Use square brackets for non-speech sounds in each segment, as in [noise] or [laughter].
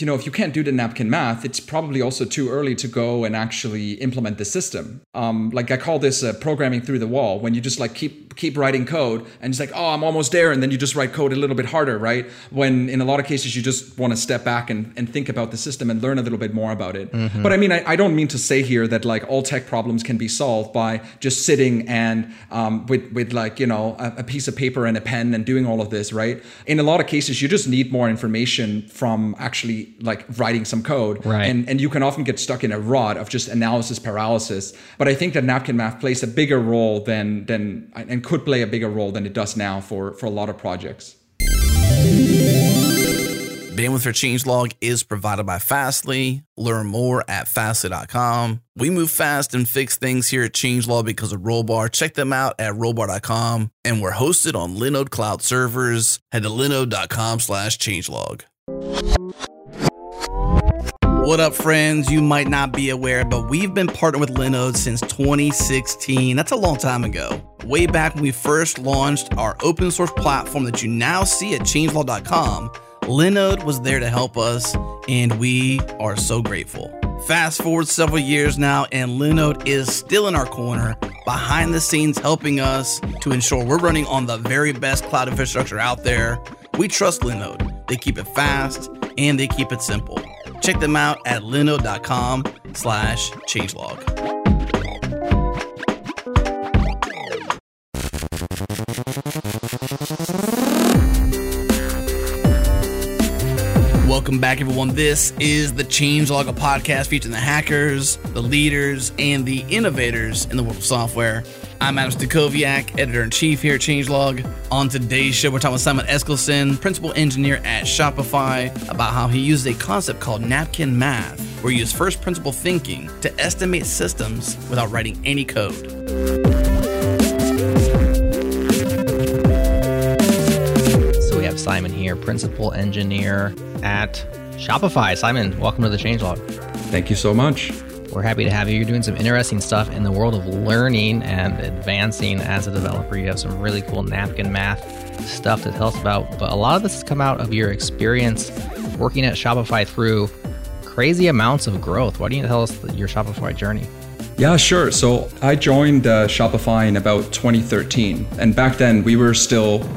you know, if you can't do the napkin math, it's probably also too early to go and actually implement the system. Um, like I call this uh, programming through the wall, when you just like keep keep writing code and it's like, oh, I'm almost there, and then you just write code a little bit harder, right? When in a lot of cases you just want to step back and, and think about the system and learn a little bit more about it. Mm-hmm. But I mean, I, I, don't mean to say here that like all tech problems can be solved by just sitting and um, with with like you know a, a piece of paper and a pen and doing all of this, right? In a lot of cases, you just need more information from actually like writing some code. Right. And, and you can often get stuck in a rut of just analysis paralysis. But I think that napkin math plays a bigger role than, than and could play a bigger role than it does now for, for a lot of projects. Bandwidth for Changelog is provided by Fastly. Learn more at fastly.com. We move fast and fix things here at Changelog because of Rollbar. Check them out at rollbar.com. And we're hosted on Linode Cloud servers. Head to linode.com slash changelog. What up, friends? You might not be aware, but we've been partnered with Linode since 2016. That's a long time ago. Way back when we first launched our open source platform that you now see at changelog.com, Linode was there to help us, and we are so grateful. Fast forward several years now, and Linode is still in our corner, behind the scenes, helping us to ensure we're running on the very best cloud infrastructure out there. We trust Linode. They keep it fast and they keep it simple. Check them out at linode.com slash changelog. Welcome back, everyone. This is the Changelog, a podcast featuring the hackers, the leaders, and the innovators in the world of software. I'm Adam Stacoviak, editor in chief here at Changelog. On today's show, we're talking with Simon Eskildsen, principal engineer at Shopify, about how he uses a concept called napkin math, where he uses first principle thinking to estimate systems without writing any code. So we have Simon here, principal engineer at Shopify. Simon, welcome to the Changelog. Thank you so much. We're happy to have you. You're doing some interesting stuff in the world of learning and advancing as a developer. You have some really cool napkin math stuff to tell us about, but a lot of this has come out of your experience working at Shopify through crazy amounts of growth. Why don't you tell us your Shopify journey? Yeah, sure. So I joined uh, Shopify in about 2013, and back then we were still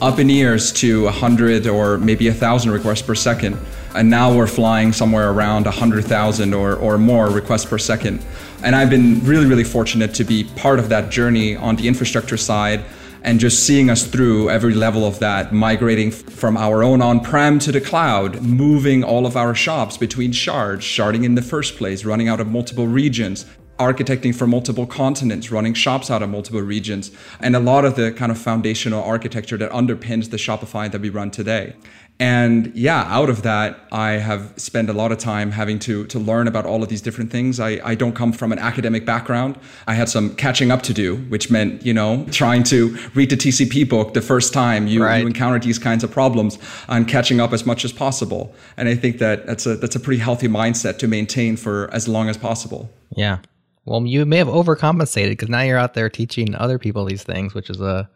up in ears to 100 or maybe 1,000 requests per second. And now we're flying somewhere around 100,000 or, or more requests per second. And I've been really, really fortunate to be part of that journey on the infrastructure side and just seeing us through every level of that, migrating from our own on prem to the cloud, moving all of our shops between shards, sharding in the first place, running out of multiple regions, architecting for multiple continents, running shops out of multiple regions, and a lot of the kind of foundational architecture that underpins the Shopify that we run today. And yeah, out of that, I have spent a lot of time having to, to learn about all of these different things. I, I don't come from an academic background. I had some catching up to do, which meant, you know, trying to read the TCP book the first time you, right. you encounter these kinds of problems and catching up as much as possible. And I think that that's a, that's a pretty healthy mindset to maintain for as long as possible. Yeah. Well, you may have overcompensated because now you're out there teaching other people these things, which is a,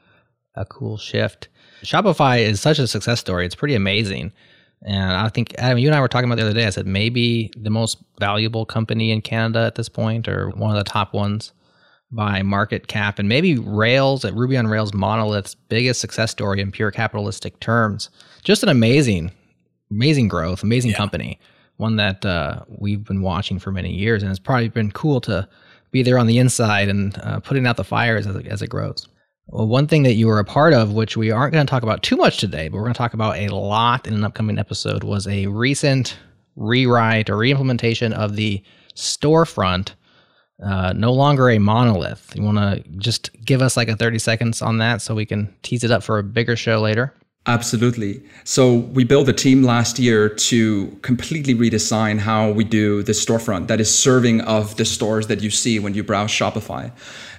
a cool shift. Shopify is such a success story. It's pretty amazing. And I think, Adam, you and I were talking about the other day. I said maybe the most valuable company in Canada at this point, or one of the top ones by market cap, and maybe Rails at Ruby on Rails Monolith's biggest success story in pure capitalistic terms. Just an amazing, amazing growth, amazing yeah. company. One that uh, we've been watching for many years, and it's probably been cool to be there on the inside and uh, putting out the fires as it, as it grows. Well, one thing that you were a part of, which we aren't going to talk about too much today, but we're going to talk about a lot in an upcoming episode, was a recent rewrite or reimplementation of the storefront. Uh, no longer a monolith. You want to just give us like a 30 seconds on that so we can tease it up for a bigger show later? Absolutely. So we built a team last year to completely redesign how we do the storefront that is serving of the stores that you see when you browse Shopify.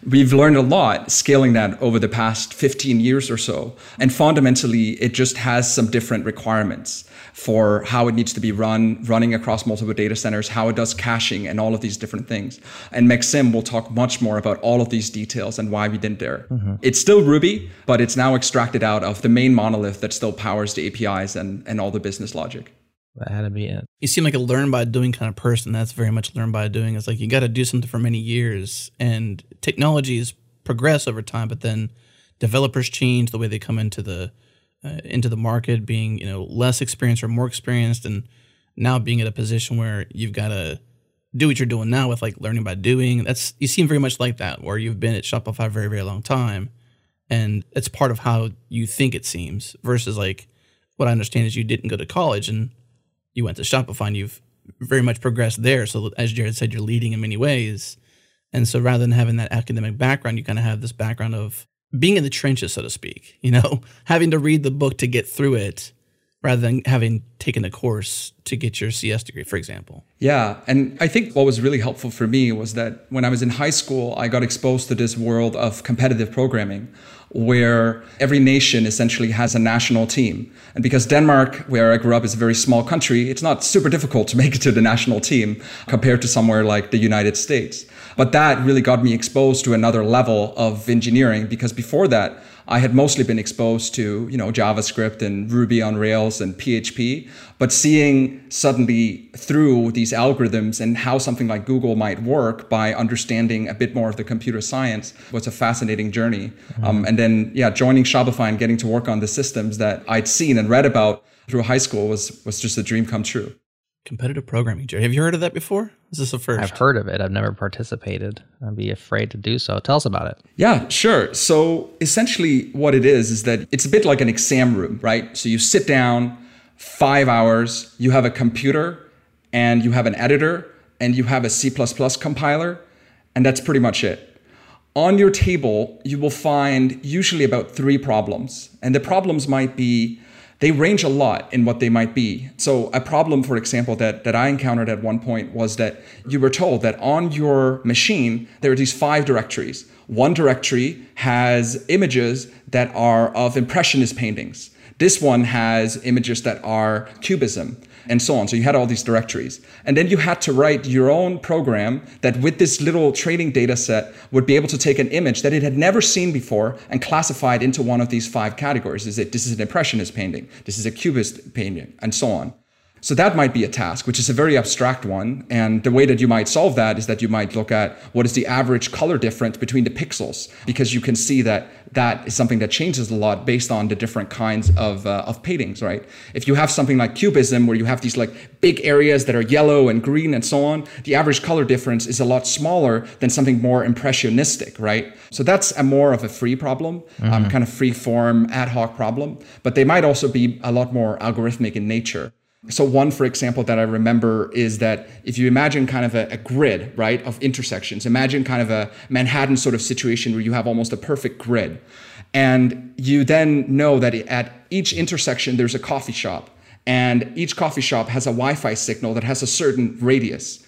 We've learned a lot scaling that over the past 15 years or so. And fundamentally, it just has some different requirements for how it needs to be run, running across multiple data centers, how it does caching, and all of these different things. And Maxim will talk much more about all of these details and why we didn't there. Mm-hmm. It's still Ruby, but it's now extracted out of the main monolith that still powers the APIs and, and all the business logic. That had to be it. You seem like a learn by doing kind of person. That's very much learn by doing. It's like you got to do something for many years, and technologies progress over time, but then developers change the way they come into the uh, into the market, being you know less experienced or more experienced, and now being at a position where you've got to do what you're doing now with like learning by doing. That's you seem very much like that, where you've been at Shopify a very very long time, and it's part of how you think it seems. Versus like what I understand is you didn't go to college and you went to Shopify and you've very much progressed there. So as Jerod said, you're leading in many ways. And so rather than having that academic background, you kind of have this background of being in the trenches, so to speak, you know, [laughs] having to read the book to get through it rather than having taken a course to get your CS degree, for example. Yeah. And I think what was really helpful for me was that when I was in high school, I got exposed to this world of competitive programming where every nation essentially has a national team. And because Denmark, where I grew up, is a very small country, it's not super difficult to [laughs] make it to the national team compared to somewhere like the United States. But that really got me exposed to another level of engineering because before that, I had mostly been exposed to, you know, JavaScript and Ruby on Rails and PHP, but seeing suddenly through these algorithms and how something like Google might work by understanding a bit more of the computer science was a fascinating journey. Mm-hmm. Um, and then, yeah, joining Shopify and getting to work on the systems that I'd seen and read about through high school was was just a dream come true. Competitive programming, Jerry. Have you heard of that before? Is this a first? I've heard of it. I've never participated. I'd be afraid to do so. Tell us about it. Yeah, sure. So essentially, what it is is that it's a bit like an exam room, right? So you sit down, five hours, you have a computer, and you have an editor, and you have a C compiler, and that's pretty much it. On your table, you will find usually about three problems, and the problems might be they range a lot in what they might be. So a problem, for example, that, that I encountered at one point was that you were told that on your machine, there are these five directories. One directory has images that are of impressionist paintings. This one has images that are cubism and so on. So you had all these directories. And then you had to write your own program that with this little training data set would be able to take an image that it had never seen before and classify it into one of these five categories. Is it this is an impressionist painting, this is a cubist painting, and so on. So that might be a task, which is a very abstract one. And the way that you might solve that is that you might look at what is the average color difference between the pixels, because you can see that that is something that changes a lot based on the different kinds of, uh, of paintings, right? If you have something like cubism, where you have these like big areas that are yellow and green and so on, the average color difference is a lot smaller than something more impressionistic, right? So that's a more of a free problem, um, mm-hmm. um, kind of free form ad hoc problem. But they might also be a lot more algorithmic in nature. So one, for example, that I remember is that if you imagine kind of a, a, grid, right, of intersections, imagine kind of a Manhattan sort of situation where you have almost a perfect grid. And you then know that at each intersection, there's a coffee shop. And each coffee shop has a Wi Fi signal that has a certain radius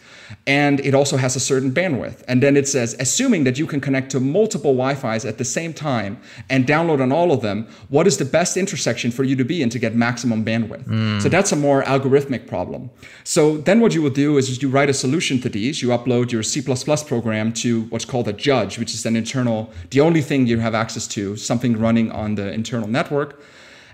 and it also has a certain bandwidth. And then it says, assuming that you can connect to multiple Wi-Fi's at the same time and download on all of them, what is the best intersection for you to be in to get maximum bandwidth? Mm. So that's a more algorithmic problem. So then what you will do is you write a solution to these. You upload your C++ program to what's called a judge, which is an internal, the only thing you have access to, something running on the internal network.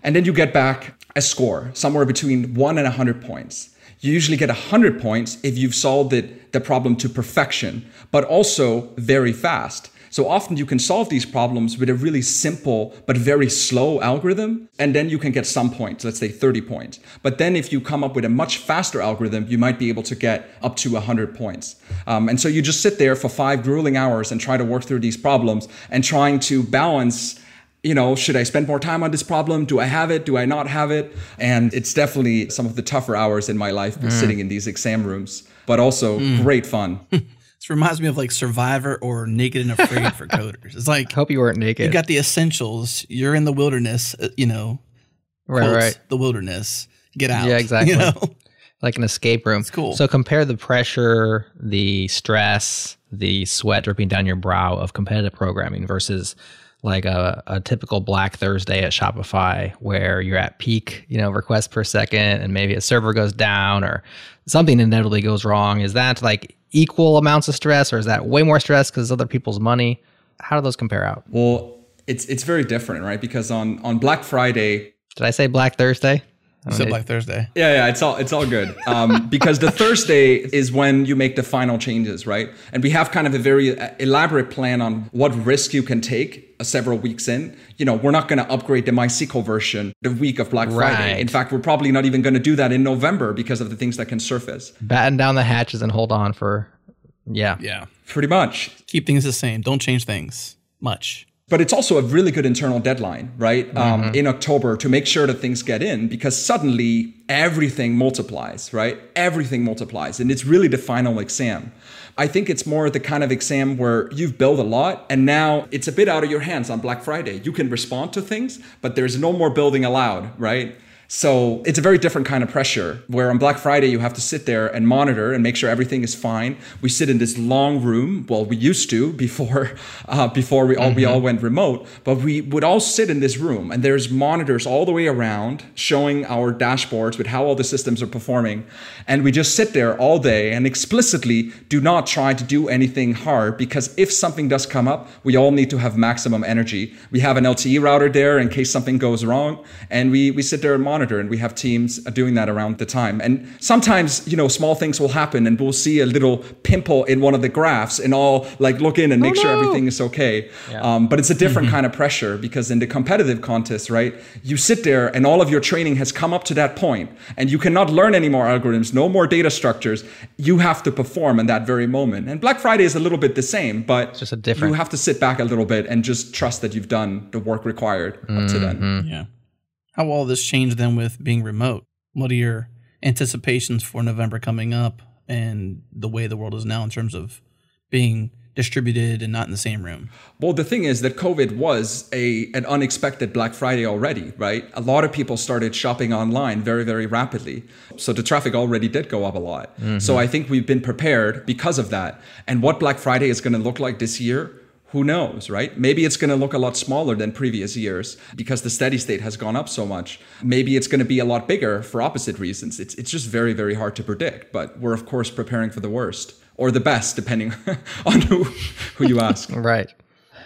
And then you get back a score, somewhere between one and 100 points. You usually get 100 points if you've solved it, the problem to perfection, but also very fast. So often you can solve these problems with a really simple but very slow algorithm, and then you can get some points, let's say 30 points. But then if you come up with a much faster algorithm, you might be able to get up to 100 points. Um, and so you just sit there for five grueling hours and try to work through these problems and trying to balance you know, should I spend more time on this problem? Do I have it? Do I not have it? And it's definitely some of the tougher hours in my life mm. sitting in these exam rooms, but also mm. great fun. [laughs] this reminds me of like Survivor or Naked and Afraid for coders. It's like, I hope you weren't naked. You got the essentials. You're in the wilderness, uh, you know, right, quotes, right. The wilderness. Get out. [laughs] Yeah, exactly. You know? Like an escape room. It's cool. So compare the pressure, the stress, the sweat dripping down your brow of competitive programming versus like a, a typical Black Thursday at Shopify where you're at peak, you know, requests per second and maybe a server goes down or something inevitably goes wrong. Is that like equal amounts of stress or is that way more stress because other people's money? How do those compare out? Well, it's it's very different, right? Because on on Black Friday, did I say Black Thursday? You said Black Thursday. Yeah, yeah, it's all it's all good. Um, [laughs] because the Thursday is when you make the final changes, right? And we have kind of a very uh, elaborate plan on what risk you can take uh, several weeks in. You know, we're not going to upgrade the MySQL version the week of Black Friday. In fact, we're probably not even going to do that in November because of the things that can surface. Batten down the hatches and hold on for, yeah. Yeah. Pretty much. Keep things the same. Don't change things much. But it's also a really good internal deadline, right? Um, in October to make sure that things get in because suddenly everything multiplies, right? Everything multiplies. And it's really the final exam. I think it's more the kind of exam where you've built a lot and now it's a bit out of your hands on Black Friday. You can respond to things, but there's no more building allowed, right? So it's a very different kind of pressure where on Black Friday you have to sit there and monitor and make sure everything is fine. We sit in this long room. Well, we used to [laughs] before uh, before we all we all went remote, but we would all sit in this room and there's monitors all the way around showing our dashboards with how all the systems are performing. And we just sit there all day and explicitly do not try to do anything hard because if something does come up, we all need to have maximum energy. We have an LTE router there in case something goes wrong, and we we sit there and monitor, and we have teams doing that around the time. And sometimes, you know, small things will happen, and we'll see a little pimple in one of the graphs, and all like look in and make sure no. everything is okay. Um, but it's a different kind of pressure because in the competitive contest, right, you sit there and all of your training has come up to that point, and you cannot learn any more algorithms, no more data structures. You have to perform in that very moment. And Black Friday is a little bit the same, but just a different- You have to sit back a little bit and just trust that you've done the work required up to then. Yeah. How will all this change then with being remote? What are your anticipations for November coming up and the way the world is now in terms of being distributed and not in the same room? Well, the thing is that COVID was a an unexpected Black Friday already, right? A lot of people started shopping online very, very rapidly. So the traffic already did go up a lot. So mm-hmm. I think we've been prepared because of that. And what Black Friday is going to look like this year, who knows, right? Maybe it's going to look a lot smaller than previous years because the steady state has gone up so much. Maybe it's going to be a lot bigger for opposite reasons. It's, it's just very, very hard to predict. But we're, of course, preparing for the worst or the best, depending [laughs] on who, who you ask. Right.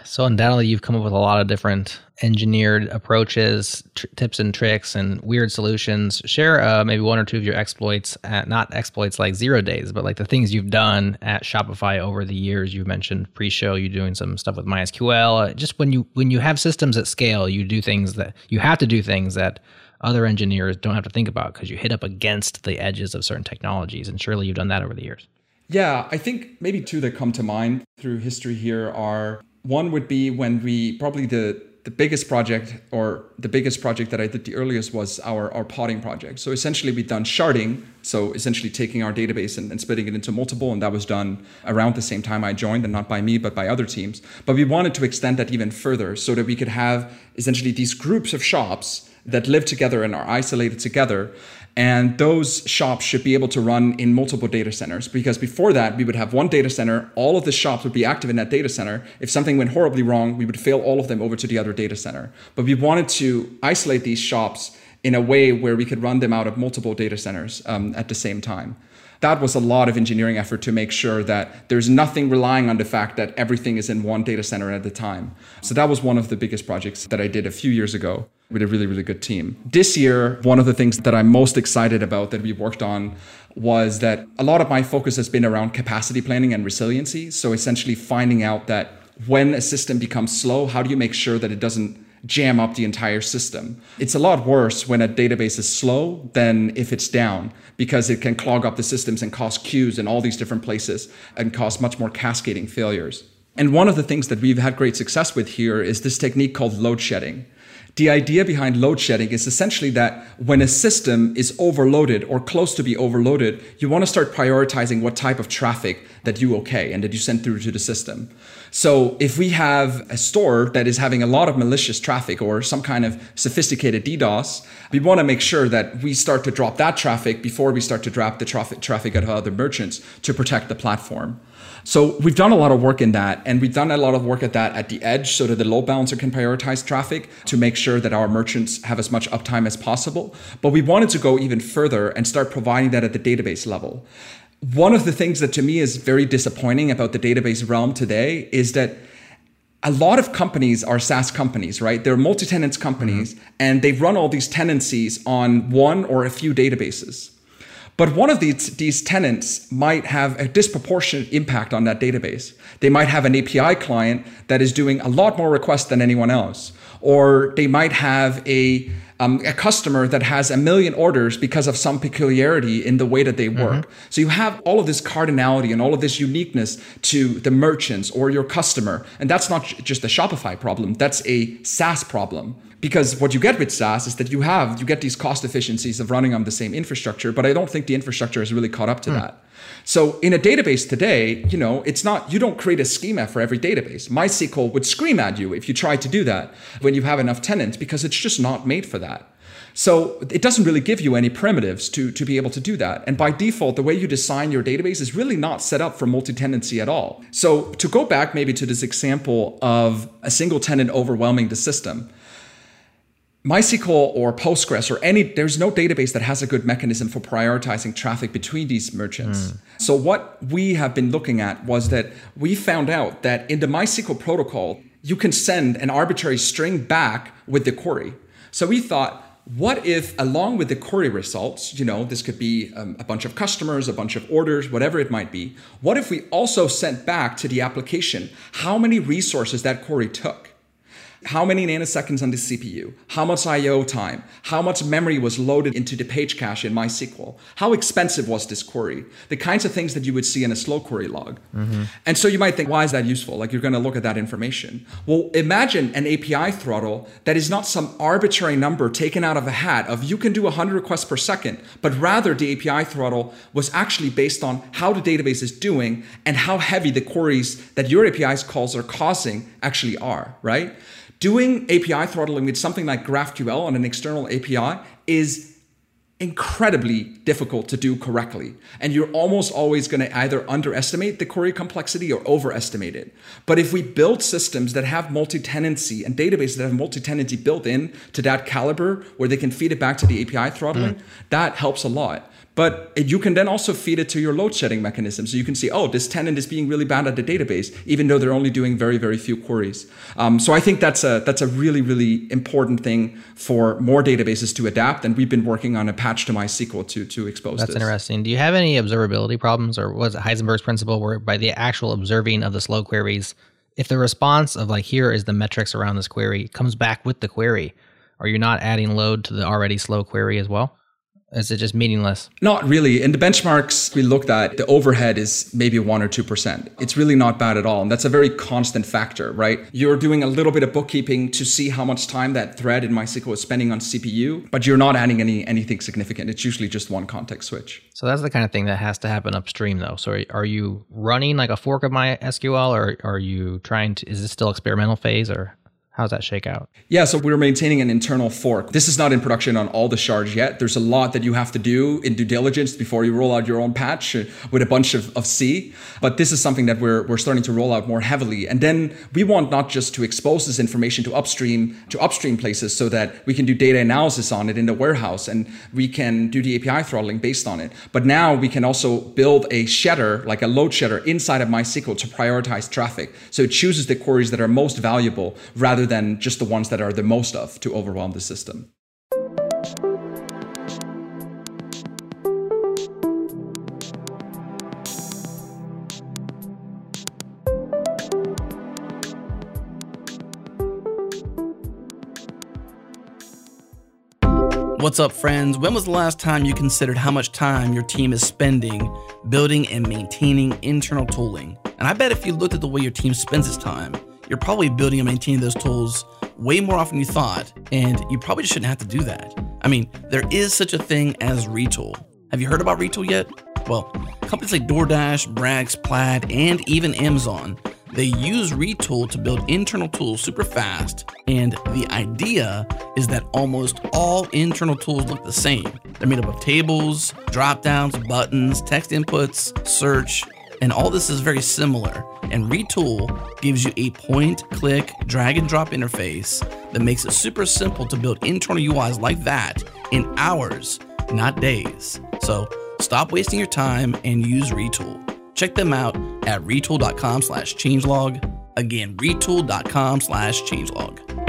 So undoubtedly, you've come up with a lot of different engineered approaches, tr- tips and tricks, and weird solutions. Share uh, maybe one or two of your exploits, at, not exploits like zero days, but like the things you've done at Shopify over the years. You mentioned pre-show, you doing some stuff with MySQL. Uh, just when you when you have systems at scale, you do things that you have to do things that other engineers don't have to think about because you hit up against the edges of certain technologies. And surely you've done that over the years. Yeah, I think maybe two that come to mind through history here are one would be when we probably the the biggest project or the biggest project that I did the earliest was our, our podding project. So essentially we've done sharding. So essentially taking our database and, and splitting it into multiple. And that was done around the same time I joined and not by me, but by other teams. But we wanted to extend that even further so that we could have essentially these groups of shops that live together and are isolated together. And those shops should be able to run in multiple data centers because before that, we would have one data center. All of the shops would be active in that data center. If something went horribly wrong, we would fail all of them over to the other data center. But we wanted to isolate these shops in a way where we could run them out of multiple data centers um, at the same time. That was a lot of engineering effort to make sure that there's nothing relying on the fact that everything is in one data center at a time. So that was one of the biggest projects that I did a few years ago with a really, really good team. This year, one of the things that I'm most excited about that we worked on was that a lot of my focus has been around capacity planning and resiliency. So essentially finding out that when a system becomes slow, how do you make sure that it doesn't jam up the entire system? It's a lot worse when a database is slow than if it's down because it can clog up the systems and cause queues in all these different places and cause much more cascading failures. And one of the things that we've had great success with here is this technique called load shedding. The idea behind load shedding is essentially that when a system is overloaded or close to be overloaded, you want to start prioritizing what type of traffic that you okay and that you send through to the system. So if we have a store that is having a lot of malicious traffic or some kind of sophisticated DDoS, we want to make sure that we start to drop that traffic before we start to drop the traffic traffic at other merchants to protect the platform. So we've done a lot of work in that, and we've done a lot of work at that at the edge so that the load balancer can prioritize traffic to make sure that our merchants have as much uptime as possible. But we wanted to go even further and start providing that at the database level. One of the things that to me is very disappointing about the database realm today is that a lot of companies are SaaS companies, right? They're multi tenants companies mm-hmm. and they run all these tenancies on one or a few databases. But one of these, these tenants might have a disproportionate impact on that database. They might have an API client that is doing a lot more requests than anyone else. Or they might have a um, a customer that has a million orders because of some peculiarity in the way that they work. Mm-hmm. So you have all of this cardinality and all of this uniqueness to the merchants or your customer. And that's not just a Shopify problem, that's a SaaS problem. Because what you get with SaaS is that you have, you get these cost efficiencies of running on the same infrastructure, but I don't think the infrastructure has really caught up to mm. that. So in a database today, you know, it's not, you don't create a schema for every database. MySQL would scream at you if you tried to do that when you have enough tenants because it's just not made for that. So it doesn't really give you any primitives to, to be able to do that. And by default, the way you design your database is really not set up for multi-tenancy at all. So to go back maybe to this example of a single tenant overwhelming the system, MySQL or Postgres or any, there's no database that has a good mechanism for prioritizing traffic between these merchants. Mm. So, what we have been looking at was that we found out that in the MySQL protocol, you can send an arbitrary string back with the query. So, we thought, what if, along with the query results, you know, this could be um, a bunch of customers, a bunch of orders, whatever it might be, what if we also sent back to the application how many resources that query took? How many nanoseconds on the CPU, how much I/O time, how much memory was loaded into the page cache in MySQL, how expensive was this query, the kinds of things that you would see in a slow query log. Mm-hmm. And so you might think, why is that useful? Like you're going to look at that information. Well, imagine an API throttle that is not some arbitrary number taken out of a hat of you can do 100 requests per second, but rather the API throttle was actually based on how the database is doing and how heavy the queries that your API's calls are causing actually are, right? Doing API throttling with something like GraphQL on an external API is incredibly difficult to do correctly. And you're almost always going to either underestimate the query complexity or overestimate it. But if we build systems that have multi-tenancy and databases that have multi-tenancy built in to that caliber where they can feed it back to the API throttling, mm. that helps a lot. But you can then also feed it to your load shedding mechanism. So you can see, oh, this tenant is being really bad at the database, even though they're only doing very, very few queries. Um, so I think that's a that's a really, really important thing for more databases to adapt. And we've been working on a patch to MySQL to to expose that's this. interesting. Do you have any observability problems, or was it Heisenberg's principle, where by the actual observing of the slow queries, if the response of like here is the metrics around this query comes back with the query, are you not adding load to the already slow query as well? Is it just meaningless? Not really. In the benchmarks we looked at, the overhead is maybe one or 2%. It's really not bad at all. And that's a very constant factor, right? You're doing a little bit of bookkeeping to see how much time that thread in MySQL is spending on CPU, but you're not adding any anything significant. It's usually just one context switch. So that's the kind of thing that has to happen upstream though. So are you running like a fork of MySQL or are you trying to, is this still experimental phase or? How's that shake out? Yeah, so we're maintaining an internal fork. This is not in production on all the shards yet. There's a lot that you have to do in due diligence before you roll out your own patch uh, with a bunch of, of C. But this is something that we're, we're starting to roll out more heavily. And then we want not just to expose this information to upstream to upstream places so that we can do data analysis on it in the warehouse and we can do the API throttling based on it. But now we can also build a shedder, like a load shedder inside of MySQL to prioritize traffic. So it chooses the queries that are most valuable rather rather than just the ones that are the most of to overwhelm the system. What's up, friends? When was the last time you considered how much time your team is spending building and maintaining internal tooling? And I bet if you looked at the way your team spends its time, you're probably building and maintaining those tools way more often than you thought, and you probably just shouldn't have to do that. I mean, there is such a thing as retool. Have you heard about retool yet? Well, companies like DoorDash, Brex, Plaid, and even Amazon, they use retool to build internal tools super fast, and the idea is that almost all internal tools look the same. They're made up of tables, drop downs, buttons, text inputs, search, and all this is very similar. And Retool gives you a point, click, drag and drop interface that makes it super simple to build internal UIs like that in hours, not days. So stop wasting your time and use Retool. Check them out at retool.com slash changelog. Again, retool.com slash changelog.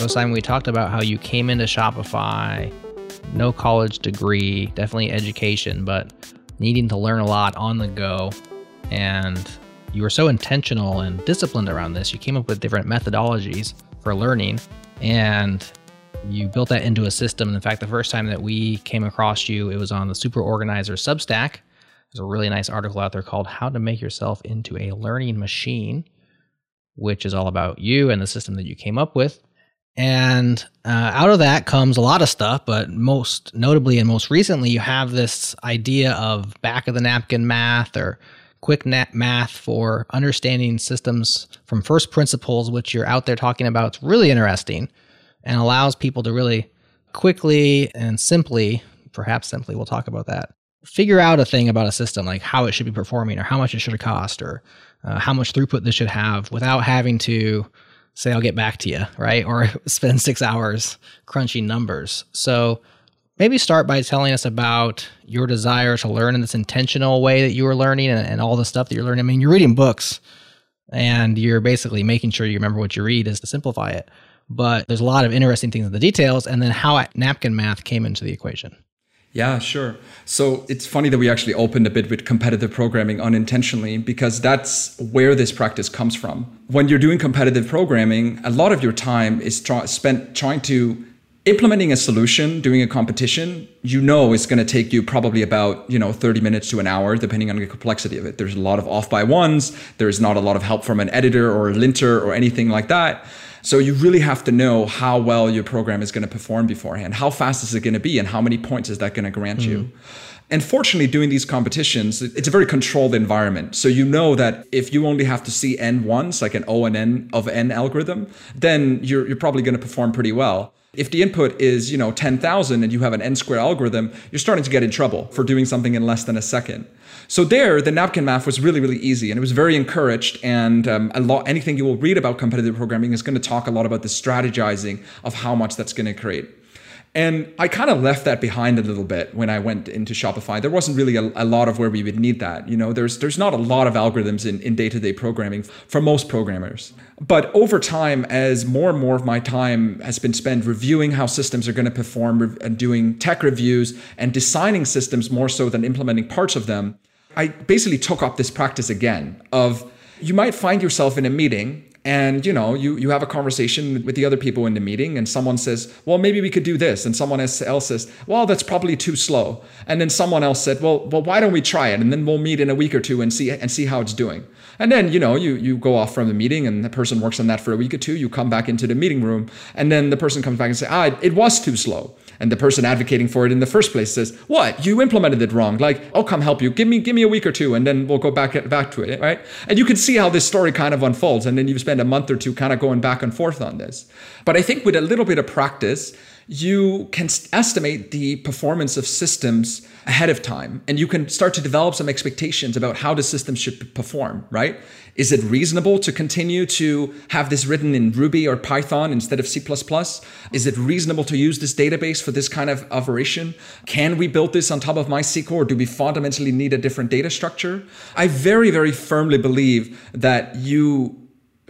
So, Simon, we talked about how you came into Shopify, no college degree, definitely education, but needing to learn a lot on the go. And you were so intentional and disciplined around this. You came up with different methodologies for learning and you built that into a system. In fact, the first time that we came across you, it was on the Super Organizer Substack. There's a really nice article out there called How to Make Yourself into a Learning Machine, which is all about you and the system that you came up with. And uh, out of that comes a lot of stuff, but most notably and most recently, you have this idea of back of the napkin math or quick math for understanding systems from first principles, which you're out there talking about. It's really interesting and allows people to really quickly and simply, perhaps simply, we'll talk about that, figure out a thing about a system, like how it should be performing or how much it should cost or uh, how much throughput this should have without having to say I'll get back to you, right? Or [laughs] spend six hours crunching numbers. So maybe start by telling us about your desire to learn in this intentional way that you were learning and, and all the stuff that you're learning. I mean, you're reading books and you're basically making sure you remember what you read is to simplify it. But there's a lot of interesting things in the details, and then how napkin math came into the equation. Yeah, sure. So it's funny that we actually opened a bit with competitive programming unintentionally because that's where this practice comes from. When you're doing competitive programming, a lot of your time is try- spent trying to implementing a solution, doing a competition. You know, it's going to take you probably about you know 30 minutes to an hour, depending on the complexity of it. There's a lot of off by ones. There's not a lot of help from an editor or a linter or anything like that. So you really have to know how well your program is going to perform beforehand. How fast is it going to be, and how many points is that going to grant mm-hmm. you? And fortunately, doing these competitions, it's a very controlled environment. So you know that if you only have to see n once, like an O and N of n algorithm, then you're, you're probably going to perform pretty well. If the input is, you know, 10,000 and you have an n square algorithm, you're starting to get in trouble for doing something in less than a second. So there, the napkin math was really, really easy, and it was very encouraged. And um, a lot, anything you will read about competitive programming is going to talk a lot about the strategizing of how much that's going to create. And I kind of left that behind a little bit when I went into Shopify. There wasn't really a, a, lot of where we would need that. You know, there's there's not a lot of algorithms in, in day-to-day programming for most programmers. But over time, as more and more of my time has been spent reviewing how systems are going to perform and doing tech reviews and designing systems more so than implementing parts of them, I basically took up this practice again of you might find yourself in a meeting and you know you you have a conversation with the other people in the meeting and someone says well maybe we could do this. And someone else says well that's probably too slow. And then someone else said well well why don't we try it? And then we'll meet in a week or two and see and see how it's doing. And then you know you you go off from the meeting and the person works on that for a week or two. You come back into the meeting room and then the person comes back and say ah it was too slow and the person advocating for it in the first place says what? You implemented it wrong. Like i'll come help you. Give me give me a week or two and then we'll go back back to it right? And you can see how this story kind of unfolds and then you spend a month or two kind of going back and forth on this. But i think with a little bit of practice you can estimate the performance of systems ahead of time and you can start to develop some expectations about how the system should perform right? Is it reasonable to continue to have this written in ruby or python instead of c++ is it reasonable to use this database for this kind of operation? Can we build this on top of mysql or do we fundamentally need a different data structure? I very very firmly believe that you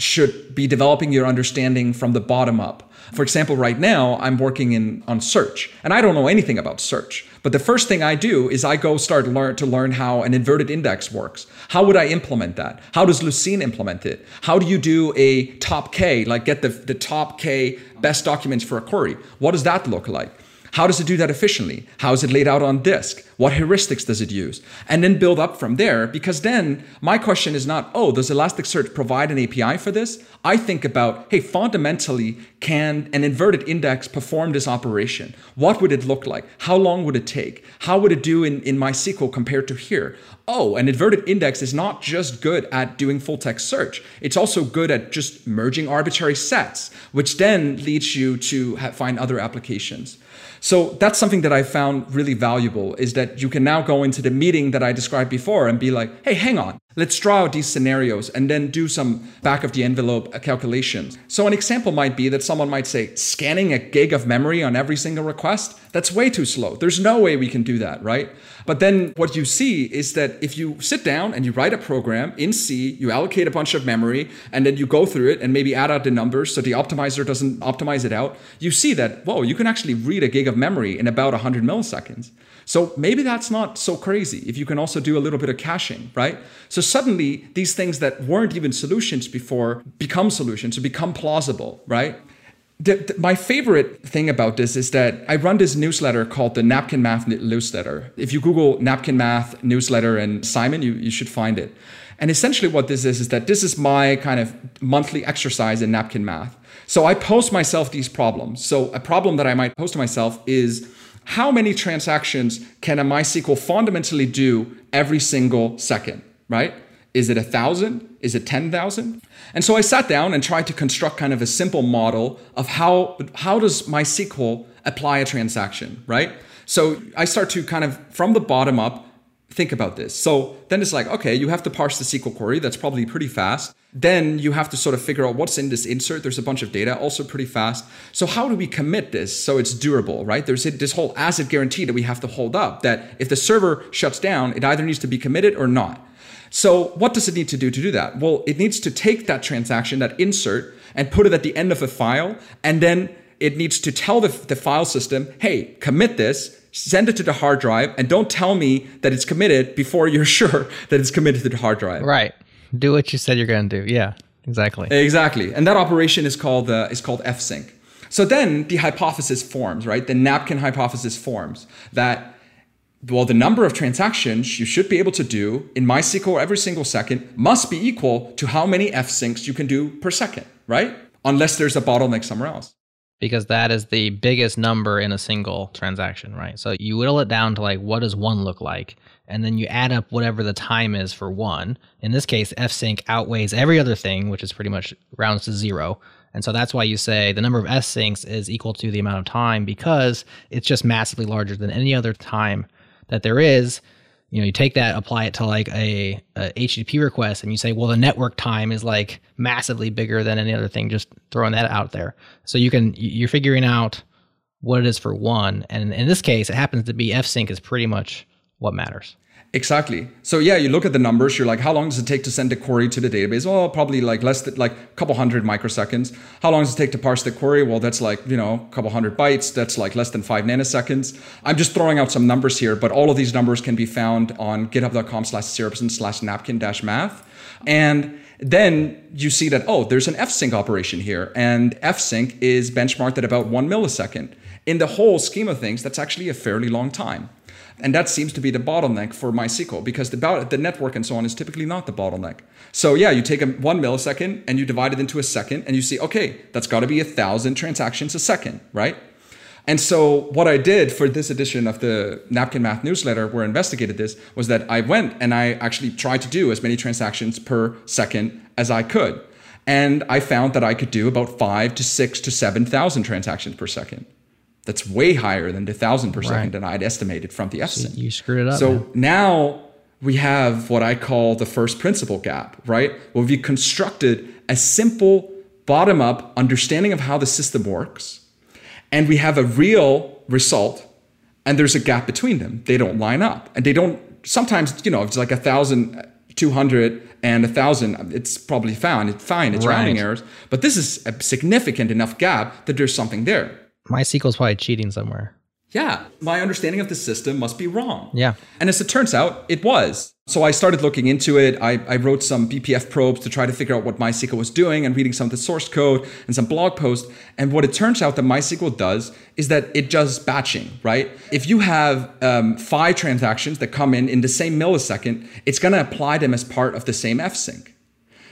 should be developing your understanding from the bottom up for example, right now I'm working in on search, and I don't know anything about search. But the first thing I do is I go start learn to learn how an inverted index works. How would I implement that? How does Lucene implement it? How do you do a top K, like get the, the top K best documents for a query? What does that look like? How does it do that efficiently? How is it laid out on disk? What heuristics does it use? And then build up from there because then my question is not, oh, does Elasticsearch provide an API for this? I think about, hey, fundamentally, can an inverted index perform this operation? What would it look like? How long would it take? How would it do in, in MySQL compared to here? oh, an inverted index is not just good at doing full text search, it's also good at just merging arbitrary sets, which then leads you to find other applications. So that's something that I found really valuable is that you can now go into the meeting that I described before and be like, hey, hang on, let's draw out these scenarios and then do some back of the envelope calculations. So an example might be that someone might say, scanning a gig of memory on every single request, that's way too slow. There's no way we can do that, right? But then what you see is that if you sit down and you write a program in C, you allocate a bunch of memory, and then you go through it and maybe add out the numbers so the optimizer doesn't optimize it out, you see that, whoa, you can actually read a gig of memory in about 100 milliseconds. So maybe that's not so crazy if you can also do a little bit of caching, right? So suddenly these things that weren't even solutions before become solutions or become plausible, right? the, the, my favorite thing about this is that I run this newsletter called the Napkin Math newsletter. If you Google Napkin Math newsletter and Simon, you, you should find it. And essentially, what this is is that this is my kind of monthly exercise in Napkin Math. So I post myself these problems. So a problem that I might post to myself is how many transactions can a MySQL fundamentally do every single second, right? Is it a thousand? Is it 10,000? And so I sat down and tried to construct kind of a simple model of how, how does MySQL apply a transaction, right? So I start to kind of from the bottom up think about this. So then it's like, okay, you have to parse the SQL query. That's probably pretty fast. Then you have to sort of figure out what's in this insert. There's a bunch of data, also pretty fast. So how do we commit this so it's durable, right? There's this whole ACID guarantee that we have to hold up that if the server shuts down, it either needs to be committed or not. So what does it need to do to do that? Well, it needs to take that transaction, that insert, and put it at the end of a file, and then it needs to tell the, the file system, hey, commit this, send it to the hard drive, and don't tell me that it's committed before you're [laughs] sure that it's committed to the hard drive. Right. Do what you said you're going to do. Yeah, exactly. Exactly. And that operation is called uh, is called fsync. So then the hypothesis forms, right? The napkin hypothesis forms that well, the number of transactions you should be able to do in MySQL every single second must be equal to how many fsyncs you can do per second, right? Unless there's a bottleneck somewhere else. Because that is the biggest number in a single transaction, right? So you whittle it down to like what does one look like? And then you add up whatever the time is for one. In this case, fsync outweighs every other thing, which is pretty much rounds to zero. And so that's why you say the number of syncs is equal to the amount of time because it's just massively larger than any other time that there is, you know, you take that, apply it to like a, a, HTTP request, and you say, well, the network time is like massively bigger than any other thing. Just throwing that out there, so you can you're figuring out what it is for one, and in this case, it happens to be fsync is pretty much what matters. Exactly. So yeah, you look at the numbers. You're like, how long does it take to send a query to the database? Well, probably like less than like a couple hundred microseconds. How long does it take to parse the query? Well, that's like you know a couple hundred bytes. That's like less than five nanoseconds. I'm just throwing out some numbers here, but all of these numbers can be found on GitHub.com/slash Sirupsen slash napkin dash math, and then you see that oh, there's an fsync operation here, and fsync is benchmarked at about one millisecond. In the whole scheme of things, that's actually a fairly long time. And that seems to be the bottleneck for MySQL because the, the network and so on is typically not the bottleneck. So yeah, you take a one millisecond and you divide it into a second and you see, okay, that's got to be a thousand transactions a second, right? And so what I did for this edition of the Napkin Math newsletter where I investigated this was that I went and I actually tried to do as many transactions per second as I could. And I found that I could do about five to six to 7,000 transactions per second. That's way higher than the thousand per second that I'd estimated from the fsync. So you screwed it up. So man. now we have what I call the first principle gap, right? Where we constructed a simple bottom up understanding of how the system works, and we have a real result, and there's a gap between them. They don't line up, and they don't. Sometimes, you know, it's like a thousand, two hundred, and a thousand. It's probably fine. It's fine. It's right. rounding errors, but this is a significant enough gap that there's something there. MySQL's probably cheating somewhere. Yeah, my understanding of the system must be wrong. Yeah. And as it turns out, it was. So I started looking into it. I, I wrote some BPF probes to try to figure out what MySQL was doing and reading some of the source code and some blog posts. And what it turns out that MySQL does is that it does batching, right? If you have um, five transactions that come in in the same millisecond, it's going to apply them as part of the same fsync.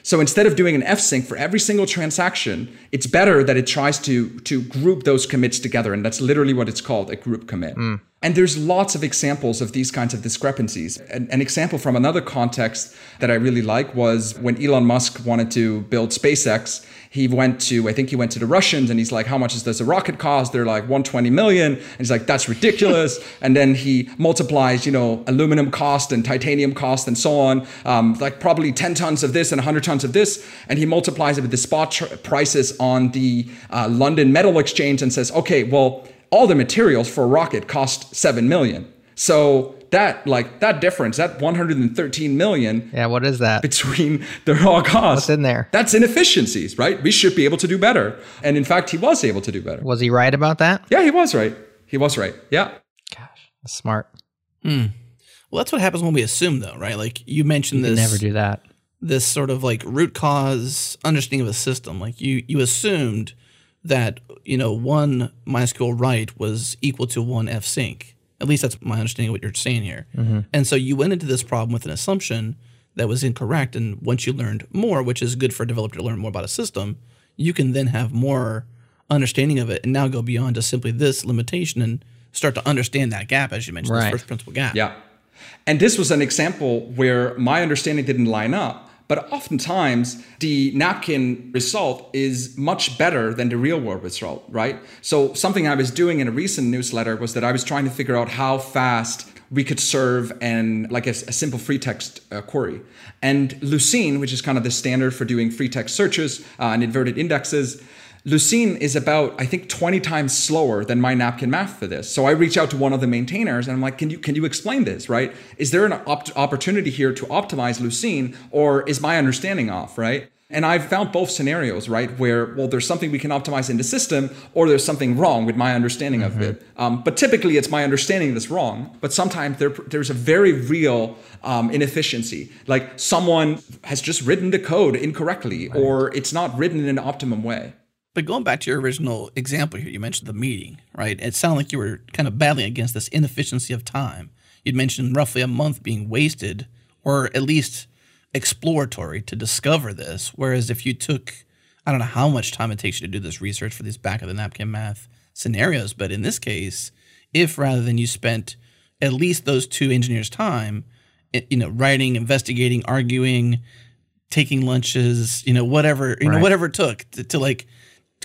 So instead of doing an fsync for every single transaction, it's better that it tries to, to group those commits together. And that's literally what it's called, a group commit. Mm. And there's lots of examples of these kinds of discrepancies. An, an, example from another context that I really like was when Elon Musk wanted to build SpaceX. He went to, I think he went to the Russians and he's like, how much does a rocket cost? They're like 120 million. And he's like, that's ridiculous. [laughs] and then he multiplies, you know, aluminum cost and titanium cost and so on, um, like probably 10 tons of this and 100 tons of this. And he multiplies it with the spot tr- prices on the uh, London Metal Exchange and says, okay, well, all the materials for a rocket cost 7 million. So that like that difference, that 113 million. Yeah, what is that? Between [laughs] the raw costs. What's in there? That's inefficiencies, right? We should be able to do better. And in fact, he was able to do better. Was he right about that? Yeah, he was right. He was right. Yeah. Gosh, that's smart. Hmm. Well, that's what happens when we assume, though, right? Like you mentioned you this. Never do that. This sort of like root cause understanding of a system. Like you, you assumed that you know one MySQL write was equal to one fsync. At least that's my understanding of what you're saying here. Mm-hmm. And so you went into this problem with an assumption that was incorrect. And once you learned more, which is good for a developer to learn more about a system, you can then have more understanding of it and now go beyond just simply this limitation and start to understand that gap, as you mentioned, right. this first principle gap. Yeah. And this was an example where my understanding didn't line up. But oftentimes, the napkin result is much better than the real world result, right? So, something I was doing in a recent newsletter was that I was trying to figure out how fast we could serve and like a, a simple free text uh, query. And Lucene, which is kind of the standard for doing free text searches uh, and inverted indexes, Lucene is about, I think, 20 times slower than my napkin math for this. So I reach out to one of the maintainers and I'm like, can you can you explain this, right? Is there an op- opportunity here to optimize Lucene or is my understanding off, right? And I've found both scenarios, right? Where, well, there's something we can optimize in the system, or there's something wrong with my understanding mm-hmm. of it. Um, but typically, it's my understanding that's wrong. But sometimes there, there's a very real um, inefficiency. Like someone has just written the code incorrectly, right. or it's not written in an optimum way. But going back to your original example here, you mentioned the meeting, right? It sounded like you were kind of battling against this inefficiency of time. You'd mentioned roughly a month being wasted, or at least exploratory to discover this. Whereas if you took, I don't know how much time it takes you to do this research for these back of the napkin math scenarios, but in this case, if rather than you spent at least those two engineers' time, eh, you know, writing, investigating, arguing, taking lunches, you know, whatever, you right. know, whatever it took to, to like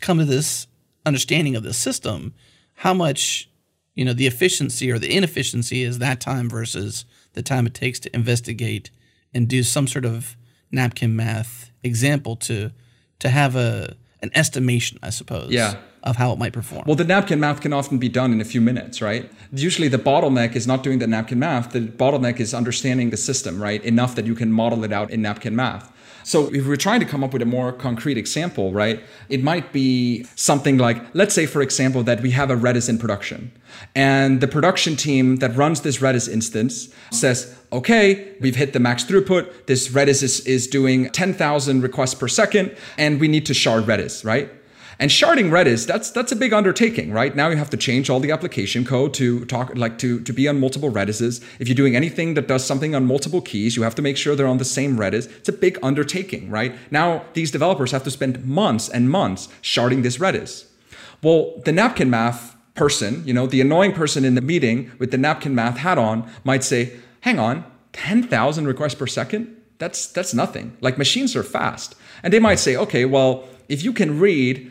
come to this understanding of the system, how much you know the efficiency or the inefficiency is that time versus the time it takes to investigate and do some sort of napkin math example to to have a an estimation, I suppose. Yeah. Of how it might perform. Well, the napkin math can often be done in a few minutes, right? Usually, the bottleneck is not doing the napkin math. The bottleneck is understanding the system, right? Enough that you can model it out in napkin math. So if we're trying to come up with a more concrete example, right, it might be something like, let's say, for example, that we have a Redis in production. And the production team that runs this Redis instance says, okay, we've hit the max throughput. This Redis is, is doing 10,000 requests per second, and we need to shard Redis, right? And sharding Redis, that's that's a big undertaking, right? Now you have to change all the application code to talk like to, to be on multiple Redises. If you're doing anything that does something on multiple keys, you have to make sure they're on the same Redis. It's a big undertaking, right? Now these developers have to spend months and months sharding this Redis. Well, the napkin math person, you know, the annoying person in the meeting with the napkin math hat on might say, hang on, 10,000 requests per second? That's that's nothing. Like machines are fast. And they might say, okay, well, if you can read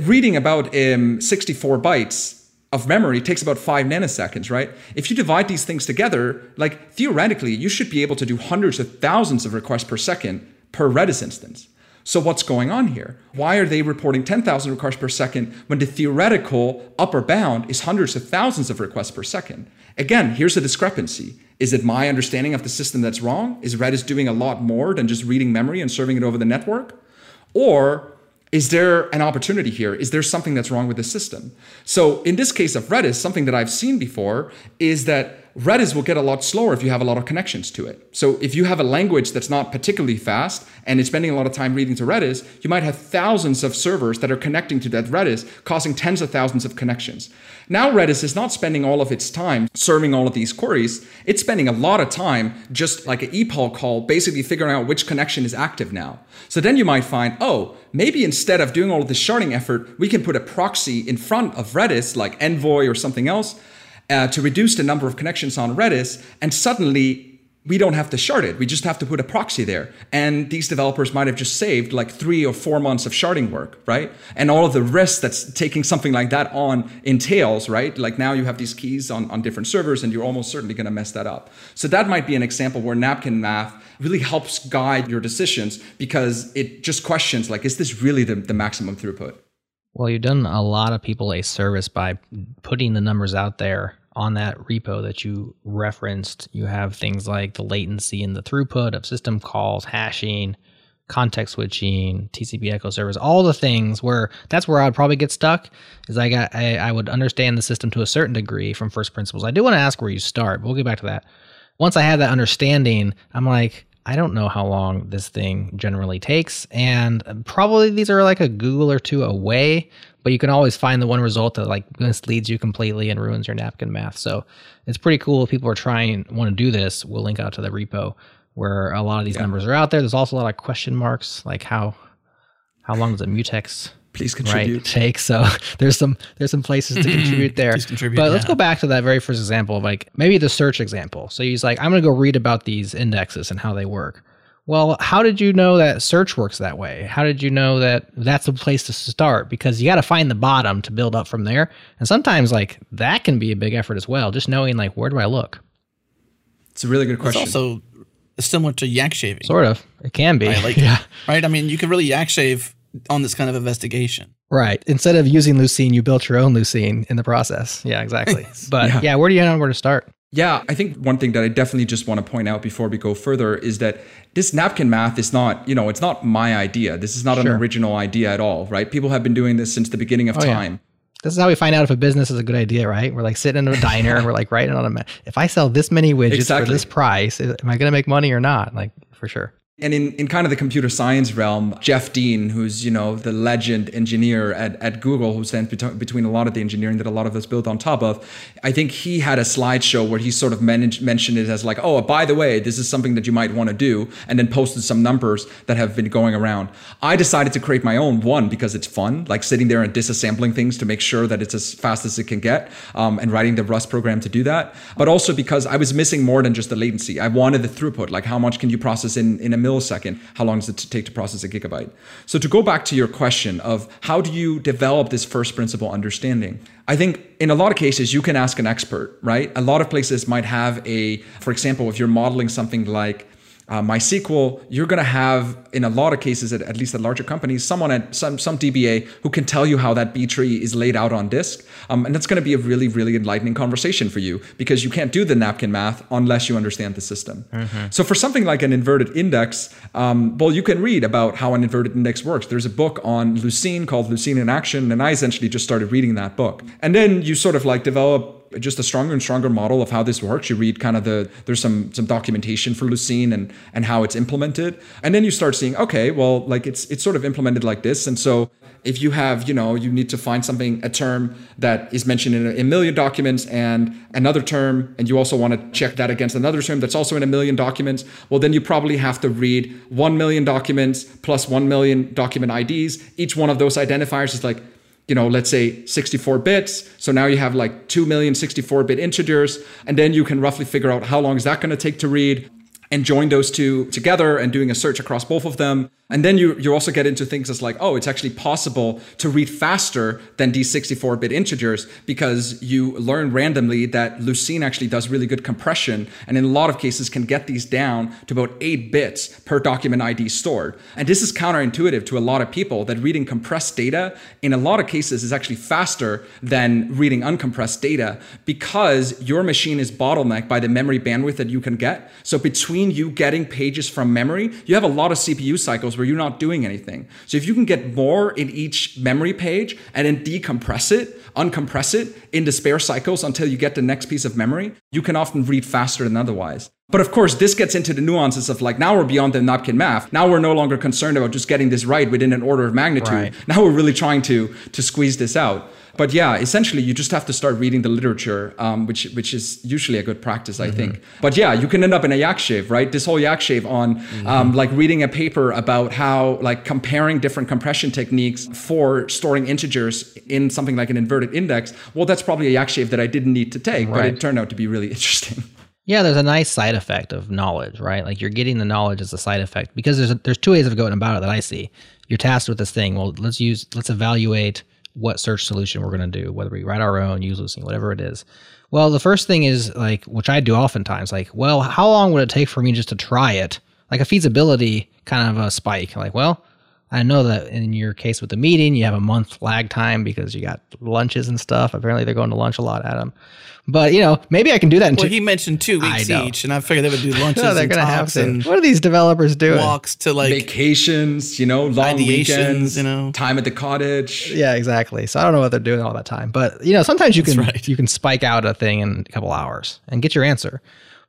reading about um, 64 bytes of memory takes about five nanoseconds, right? If you divide these things together, like theoretically, you should be able to do hundreds of thousands of requests per second per Redis instance. So what's going on here? Why are they reporting 10,000 requests per second when the theoretical upper bound is hundreds of thousands of requests per second? Again, here's a discrepancy. Is it my understanding of the system that's wrong? Is Redis doing a lot more than just reading memory and serving it over the network? Or is there an opportunity here? Is there something that's wrong with the system? So, in this case of Redis, something that I've seen before is that Redis will get a lot slower if you have a lot of connections to it. So if you have a language that's not particularly fast and it's spending a lot of time reading to Redis, you might have thousands of servers that are connecting to that Redis, causing tens of thousands of connections. Now Redis is not spending all of its time serving all of these queries. It's spending a lot of time just like an epoll call, basically figuring out which connection is active now. So then you might find, oh, maybe instead of doing all of this sharding effort, we can put a proxy in front of Redis like Envoy or something else uh, to reduce the number of connections on Redis, and suddenly we don't have to shard it. We just have to put a proxy there. And these developers might have just saved like three or four months of sharding work, right? And all of the risk that's taking something like that on entails, right? Like now you have these keys on, on different servers and you're almost certainly going to mess that up. So that might be an example where napkin math really helps guide your decisions because it just questions like, is this really the, the maximum throughput? Well, you've done a lot of people a service by putting the numbers out there on that repo that you referenced, you have things like the latency and the throughput of system calls, hashing, context switching, TCP echo servers, all the things where that's where I would probably get stuck. Is I got I, I would understand the system to a certain degree from first principles. I do want to ask where you start, but we'll get back to that. Once I have that understanding, I'm like, I don't know how long this thing generally takes. And probably these are like a Google or two away, but you can always find the one result that like misleads you completely and ruins your napkin math. So it's pretty cool if people are trying want to do this. We'll link out to the repo where a lot of these yeah. numbers are out there. There's also a lot of question marks, like how how long does a mutex please contribute. right, take so [laughs] there's some there's some places to [clears throat] contribute there. Contribute, but yeah. let's go back to that very first example of like maybe the search example. So he's like i'm going to go read about these indexes and how they work. Well how did you know that search works that way? How did you know that that's a place to start? Because you got to find the bottom to build up from there. And sometimes like that can be a big effort as well just knowing like where do i look? It's a really good question. it's also similar to yak shaving. Sort of. It can be. Right? Like, [laughs] yeah. Right? I mean you can really yak shave on this kind of investigation. Right. Instead of using Lucene, you built your own Lucene in the process. Yeah, exactly. [laughs] But yeah. yeah, where do you know where to start? Yeah, I think one thing that I definitely just want to point out before we go further is that this napkin math is not, you know, it's not my idea. This is not sure. an original idea at all, right? People have been doing this since the beginning of oh, time. Yeah. This is how we find out if a business is a good idea, right? We're like sitting in a diner, and [laughs] we're like writing on a map. If I sell this many widgets exactly. for this price, am I going to make money or not? Like for sure. And in, in kind of the computer science realm, Jeff Dean, who's, you know, the legend engineer at, at Google, who stands bet- between a lot of the engineering that a lot of us built on top of, I think he had a slideshow where he sort of mentioned it as like, oh, by the way, this is something that you might want to do, and then posted some numbers that have been going around. I decided to create my own one because it's fun, like sitting there and disassembling things to make sure that it's as fast as it can get, um, and writing the Rust program to do that. But also because I was missing more than just the latency. I wanted the throughput, like how much can you process in, in a millisecond? How long does it take to process a gigabyte? So to go back to your question of how do you develop this first principle understanding? I think in a lot of cases you can ask an expert, right? A lot of places might have a, for example, if you're modeling something like uh, MySQL, you're going to have, in a lot of cases, at, at least at larger companies, someone at some, some DBA who can tell you how that B tree is laid out on disk. Um, and that's going to be a really, really enlightening conversation for you because you can't do the napkin math unless you understand the system. Mm-hmm. So for something like an inverted index, um, well, you can read about how an inverted index works. There's a book on Lucene called Lucene in Action, and I essentially just started reading that book. And then you sort of like develop just a stronger and stronger model of how this works. You read kind of the there's some some documentation for Lucene and and how it's implemented, and then you start seeing okay, well, like it's it's sort of implemented like this, and so if you have you know you need to find something a term that is mentioned in a, million documents and another term, and you also want to check that against another term that's also in a million documents, well then you probably have to read one million documents plus one million document IDs. Each one of those identifiers is like you know, let's say 64 bits. So now you have like 2 million 64 bit integers. And then you can roughly figure out how long is that going to take to read and join those two together and doing a search across both of them. And then you, you also get into things as like, oh, it's actually possible to read faster than these 64 bit integers because you learn randomly that Lucene actually does really good compression and in a lot of cases can get these down to about eight bits per document ID stored. And this is counterintuitive to a lot of people that reading compressed data in a lot of cases is actually faster than reading uncompressed data because your machine is bottlenecked by the memory bandwidth that you can get. So between you getting pages from memory, you have a lot of CPU cycles where you're not doing anything. So if you can get more in each memory page and then decompress it, uncompress it into spare cycles until you get the next piece of memory, you can often read faster than otherwise. But of course, this gets into the nuances of like now we're beyond the napkin math. Now we're no longer concerned about just getting this right within an order of magnitude. Right. Now we're really trying to to squeeze this out. But yeah, essentially you just have to start reading the literature, um, which which is usually a good practice, I think. But yeah, you can end up in a yak shave, right? This whole yak shave on um, like reading a paper about how like comparing different compression techniques for storing integers in something like an inverted index. Well, that's probably a yak shave that I didn't need to take, but it turned out to be really [laughs] interesting. Yeah, there's a nice side effect of knowledge, right? Like you're getting the knowledge as a side effect because there's a, there's two ways of going about it that I see. You're tasked with this thing. Well, let's use let's evaluate what search solution we're going to do, whether we write our own, use Lucene, whatever it is. Well, the first thing is like, which I do oftentimes, like, well, how long would it take for me just to try it? Like a feasibility kind of a spike. Like, well, I know that in your case with the meeting, you have a month lag time because you got lunches and stuff. Apparently, they're going to lunch a lot, Adam. But you know, maybe I can do that in Well, two. he mentioned two weeks each, and I figured they would do [laughs] lunches No, they're and gonna have talks to. What are these developers doing? walks to like Vacations, you know, long weekends, you know. time at the cottage. Yeah, exactly. So I don't know what they're doing all that time, but you know, sometimes you can right. you can spike out a thing in a couple hours and get your answer.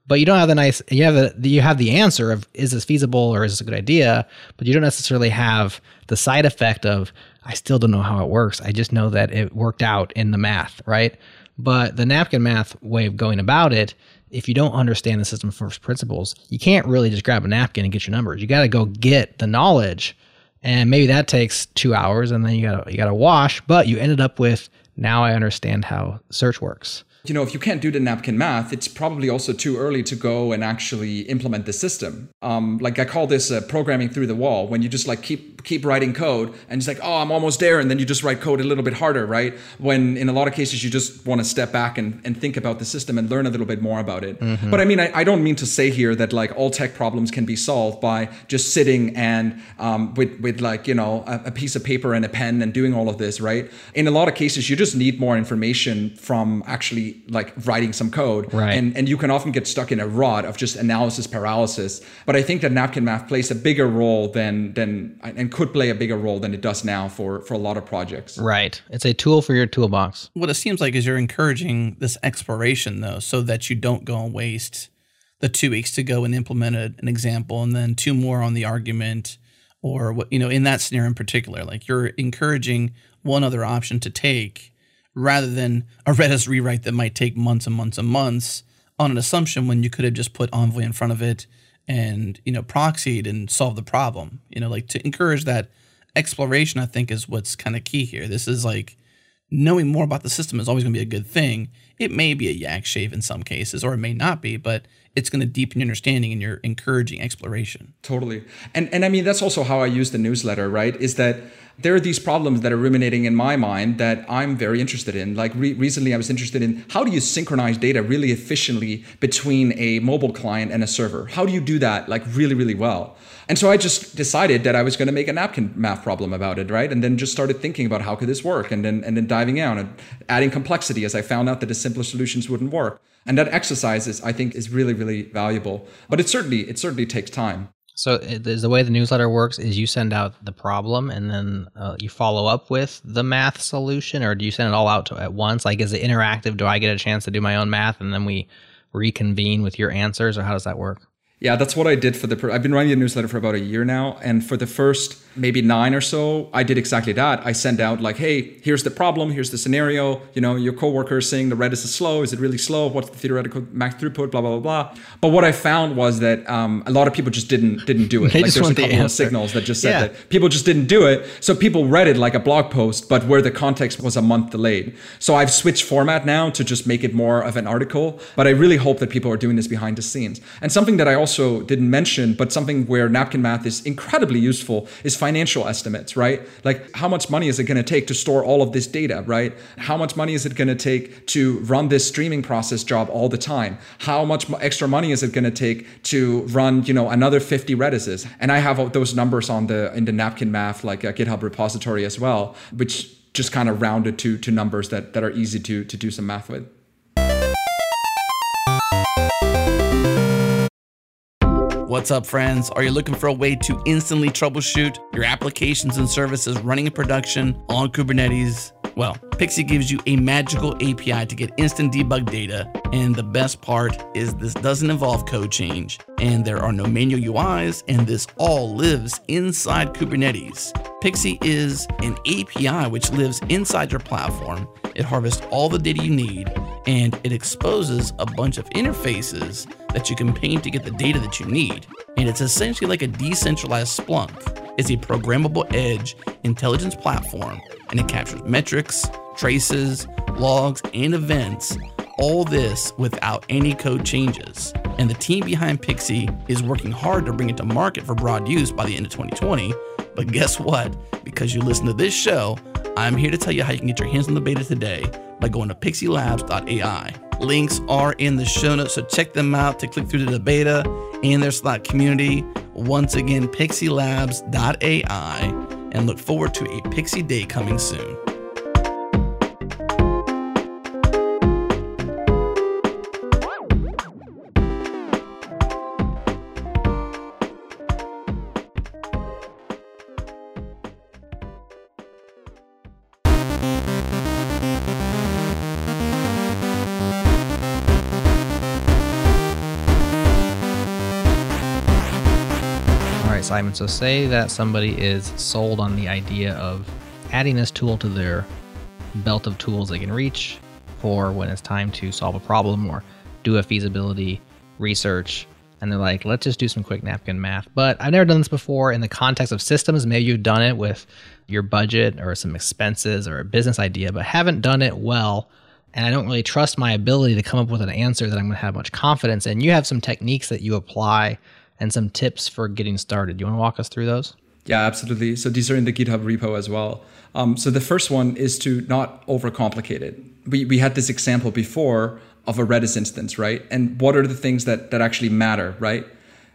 But you don't have the nice you have the you have the answer of is this feasible or is this a good idea, but you don't necessarily have the side effect of I still don't know how it works. I just know that it worked out in the math, right? But the napkin math way of going about it, if you don't understand the system first principles, you can't really just grab a napkin and get your numbers. You got to go get the knowledge and maybe that takes two hours and then you gotta you gotta wash but you ended up with now i understand how search works you know, if you can't do the napkin math, it's probably also too early to go and actually implement the system. Um, like I call this uh, programming through the wall, when you just like keep keep writing code and it's like, oh, I'm almost there, and then you just write code a little bit harder, right? When in a lot of cases you just want to step back and, and think about the system and learn a little bit more about it. But I mean, I, I don't mean to say here that like all tech problems can be solved by just sitting and um, with with like you know a, a piece of paper and a pen and doing all of this, right? In a lot of cases, you just need more information from actually like writing some code, Right. And and you can often get stuck in a rut of just analysis paralysis. But I think that napkin math plays a bigger role than than and could play a bigger role than it does now for for a lot of projects. right it's a tool for your toolbox what it seems like is you're encouraging this exploration though so that you don't go and waste the two weeks to go and implement a- an example and then two more on the argument or what you know in that scenario in particular like you're encouraging one other option to take rather than a redis rewrite that might take months and months and months on an assumption when you could have just put envoy in front of it and you know proxied and solved the problem you know like to encourage that exploration i think is what's kind of key here this is like knowing more about the system is always going to be a good thing. It may be a yak shave in some cases, or it may not be, but it's going to deepen your understanding and you're encouraging exploration. Totally. And and I mean that's also how I use the newsletter, right? Is that there are these problems that are ruminating in my mind that I'm very interested in. Like re- recently I was interested in how do you synchronize data really efficiently between a mobile client and a server? How do you do that like really really well? And so I just decided that I was going to make a napkin math problem about it, right? And then just started thinking about how could this work and then and then diving out and adding complexity as I found out that the simpler solutions wouldn't work. And that exercise is I think is really really valuable. But it certainly it certainly takes time. So is the way the newsletter works is you send out the problem and then uh, you follow up with the math solution or do you send it all out to, at once like is it interactive do i get a chance to do my own math and then we reconvene with your answers or how does that work Yeah, that's what I did for the. I've been writing the newsletter for about a year now, and for the first maybe nine or so, I did exactly that. I sent out like, "Hey, here's the problem. Here's the scenario. You know, your coworker is saying the Redis is slow. Is it really slow? What's the theoretical max throughput? Blah blah blah blah." But what I found was that um, a lot of people just didn't didn't do it. They like just there's a want the couple of signals that just said Yeah. that people just didn't do it. So people read it like a blog post, but where the context was a month delayed. So I've switched format now to just make it more of an article. But I really hope that people are doing this behind the scenes. And something that I also didn't mention, but something where napkin math is incredibly useful is financial estimates, right? Like how much money is it going to take to store all of this data, right? How much money is it going to take to run this streaming process job all the time? How much extra money is it going to take to run, you know, another 50 Redises? And I have those numbers on the in the napkin math like a GitHub repository as well, which just kind of rounded to to numbers that that are easy to to do some math with. What's up, friends? Are you looking for a way to instantly troubleshoot your applications and services running in production on Kubernetes? Well, Pixie gives you a magical API to get instant debug data. And the best part is this doesn't involve code change. and there are no manual UIs, and this all lives inside Kubernetes. Pixie is an API which lives inside your platform. It harvests all the data you need, and it exposes a bunch of interfaces that you can paint to get the data that you need. And it's essentially like a decentralized Splunk. It's a programmable edge intelligence platform, and it captures metrics, traces, logs, and events all this without any code changes. And the team behind Pixie is working hard to bring it to market for broad use by the end of 2020. But guess what? Because you listen to this show, I'm here to tell you how you can get your hands on the beta today by going to pixielabs.ai. Links are in the show notes, so check them out to click through to the beta and their Slack community. Once again, pixielabs.ai, and look forward to a Pixie Day coming soon. So, say that somebody is sold on the idea of adding this tool to their belt of tools they can reach for when it's time to solve a problem or do a feasibility research. And they're like, let's just do some quick napkin math. But I've never done this before in the context of systems. Maybe you've done it with your budget or some expenses or a business idea, but haven't done it well. And I don't really trust my ability to come up with an answer that I'm going to have much confidence in. You have some techniques that you apply and some tips for getting started. Do you want to walk us through those? Yeah, absolutely. So these are in the GitHub repo as well. Um, so the first one is to not overcomplicate it. We, we had this example before of a Redis instance, right? And what are the things that, that actually matter, right?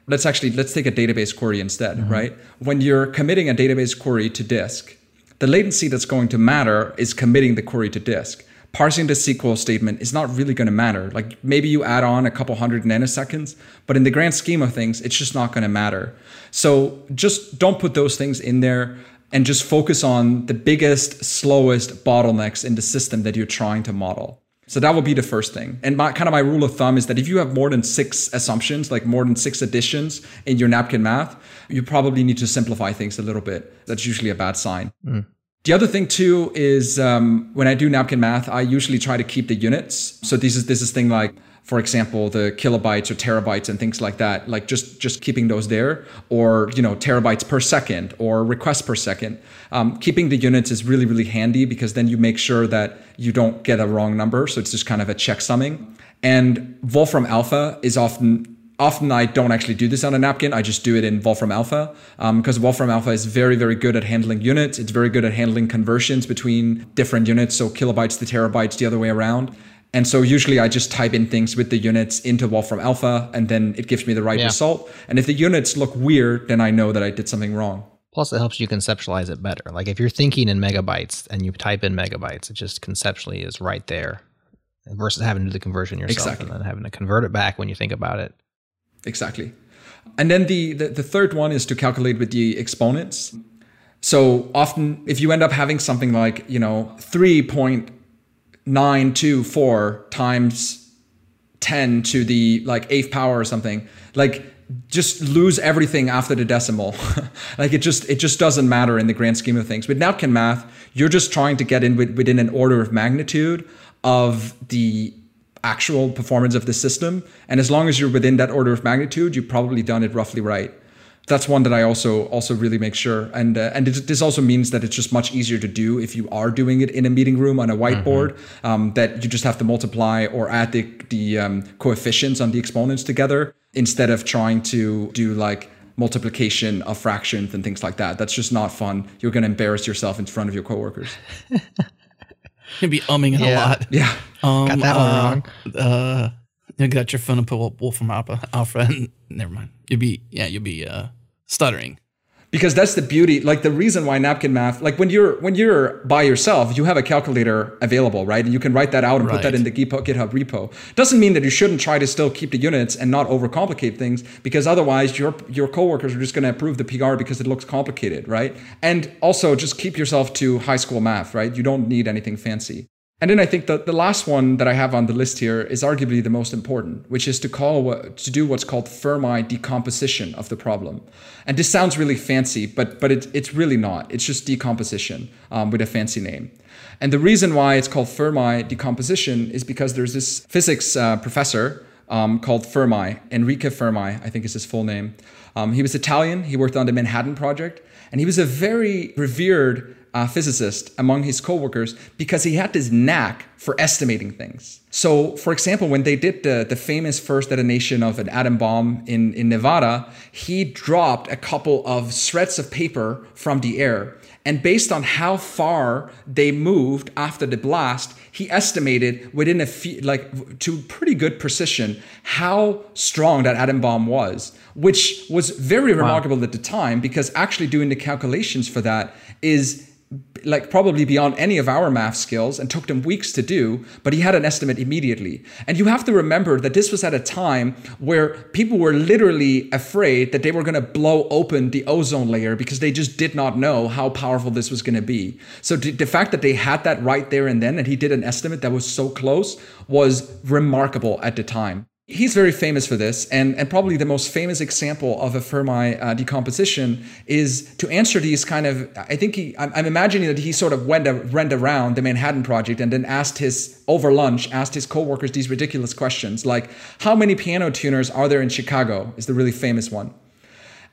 Let's actually, let's take a database query instead, mm-hmm. right? When you're committing a database query to disk, the latency that's going to matter is committing the query to disk parsing the SQL statement is not really going to matter. Like maybe you add on a couple hundred nanoseconds, but in the grand scheme of things, it's just not going to matter. So just don't put those things in there and just focus on the biggest, slowest bottlenecks in the system that you're trying to model. So that would be the first thing. And my kind of my rule of thumb is that if you have more than six assumptions, like more than six additions in your napkin math, you probably need to simplify things a little bit. That's usually a bad sign. Mm. The other thing too is um, when I do napkin math, I usually try to keep the units. So this is this is thing like, for example, the kilobytes or terabytes and things like that. Like just just keeping those there, or you know terabytes per second or requests per second. Um, keeping the units is really really handy because then you make sure that you don't get a wrong number. So it's just kind of a checksumming. And Wolfram Alpha is often often I don't actually do this on a napkin. I just do it in Wolfram Alpha because um, Wolfram Alpha is very, very good at handling units. It's very good at handling conversions between different units, so kilobytes to terabytes, the other way around. And so usually I just type in things with the units into Wolfram Alpha, and then it gives me the right yeah. result. And if the units look weird, then I know that I did something wrong. Plus, it helps you conceptualize it better. Like if you're thinking in megabytes and you type in megabytes, it just conceptually is right there versus having to do the conversion yourself exactly. and then having to convert it back when you think about it exactly. And then the, the, the third one is to calculate with the exponents. So often, if you end up having something like, you know, 3.924 times 10 to the like eighth power or something, like just lose everything after the decimal. [laughs] like it just it just doesn't matter in the grand scheme of things. With napkin math, you're just trying to get in with, within an order of magnitude of the actual performance of the system. And as long as you're within that order of magnitude, you've probably done it roughly right. That's one that I also also really make sure. And uh, and this also means that it's just much easier to do if you are doing it in a meeting room on a whiteboard. Mm-hmm. Um, that you just have to multiply or add the the um, coefficients on the exponents together instead of trying to do like multiplication of fractions and things like that. That's just not fun. You're going to embarrass yourself in front of your coworkers. [laughs] [laughs] You'll be umming yeah. a lot. [laughs] Yeah. Um, got that one uh, wrong. Uh, you got your phone and put Wolfram Alpha. Alpha. [laughs] Never mind. You'll be yeah. You'll be uh, stuttering because that's the beauty like the reason why napkin math like when you're when you're by yourself you have a calculator available right? And you can write that out and right. put that in the github repo. Doesn't mean that you shouldn't try to still keep the units and not overcomplicate things because otherwise your your coworkers are just going to approve the pr because it looks complicated right? And also just keep yourself to high school math right? You don't need anything fancy And then I think that the last one that I have on the list here is arguably the most important, which is to call to do what's called Fermi decomposition of the problem. And this sounds really fancy, but but it, it's really not. It's just decomposition um, with a fancy name. And the reason why it's called Fermi decomposition is because there's this physics uh, professor um, called Fermi, Enrico Fermi, I think is his full name. Um, he was Italian. He worked on the Manhattan Project, and he was a very revered uh, physicist among his coworkers because he had this knack for estimating things. So, for example, when they did the, the famous first detonation of an atom bomb in, in Nevada, he dropped a couple of shreds of paper from the air. And based on how far they moved after the blast, he estimated within a few, like to pretty good precision, how strong that atom bomb was, which was very wow. remarkable at the time because actually doing the calculations for that is like probably beyond any of our math skills and took them weeks to do, but he had an estimate immediately. And you have to remember that this was at a time where people were literally afraid that they were going to blow open the ozone layer because they just did not know how powerful this was going to be. So the fact that they had that right there and then and he did an estimate that was so close was remarkable at the time. He's very famous for this, and, and probably the most famous example of a Fermi uh, decomposition is to answer these kind of. I think he, I'm, I'm imagining that he sort of went, a, went around the Manhattan Project and then asked his, over lunch, asked his coworkers these ridiculous questions like, How many piano tuners are there in Chicago? is the really famous one.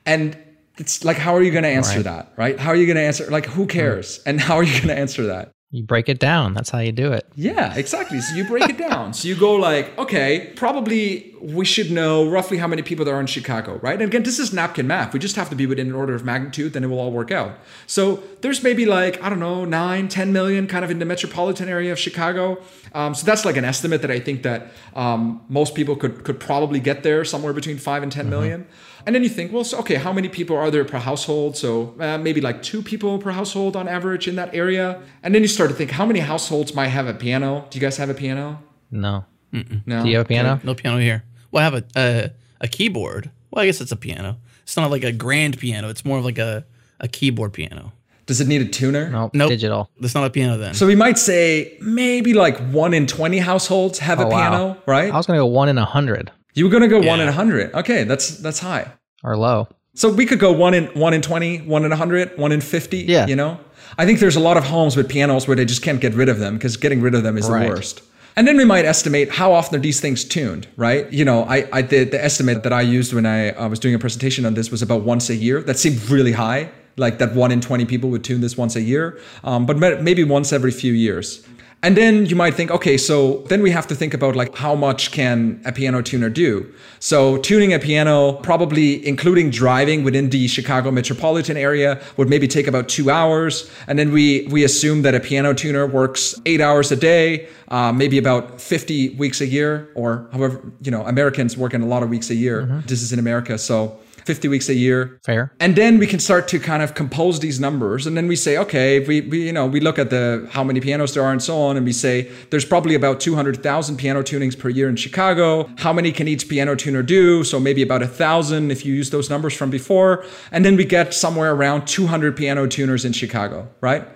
And it's like, how are you going to answer right. that, right? How are you going to answer? Like, who cares? And how are you going to answer that? You break it down. That's how you do it. Yeah, exactly. So you break it down. So you go like, okay, probably we should know roughly how many people there are in Chicago, right? And again, this is napkin math. We just have to be within an order of magnitude, then it will all work out. So there's maybe like, I don't know, nine, 10 million kind of in the metropolitan area of Chicago. Um, so that's like an estimate that I think that um, most people could could probably get there somewhere between five and ten mm-hmm. million. And then you think, well, so, okay, how many people are there per household? So uh, maybe like two people per household on average in that area. And then you start to think, how many households might have a piano? Do you guys have a piano? No. Mm-mm. No. Do you have a piano? Okay. No piano here. Well, I have a, a, a keyboard. Well, I guess it's a piano. It's not like a grand piano. It's more of like a, a keyboard piano. Does it need a tuner? No, nope. digital. That's not a piano then. So we might say maybe like one in 20 households have oh, a piano, wow. right? I was going to go one in a hundred. You were going to go yeah. one in a hundred. Okay, that's that's high or low. So we could go one in one in 20, one in 100, one in 50, yeah. you know? I think there's a lot of homes with pianos where they just can't get rid of them because getting rid of them is right. the worst. And then we might estimate how often are these things tuned, right? You know, I, I did the estimate that I used when I, I was doing a presentation on this was about once a year. That seemed really high, like that one in 20 people would tune this once a year, um, but maybe once every few years. And then you might think, okay, so then we have to think about like how much can a piano tuner do? So tuning a piano, probably including driving within the Chicago metropolitan area, would maybe take about two hours. And then we we assume that a piano tuner works eight hours a day, uh, maybe about 50 weeks a year, or however, you know, Americans work in a lot of weeks a year. Mm-hmm. This is in America, so 50 weeks a year. Fair. And then we can start to kind of compose these numbers. And then we say, okay, we, we you know, we look at the how many pianos there are and so on, and we say there's probably about 200,000 piano tunings per year in Chicago. How many can each piano tuner do? So maybe about a thousand if you use those numbers from before. And then we get somewhere around 200 piano tuners in Chicago, right?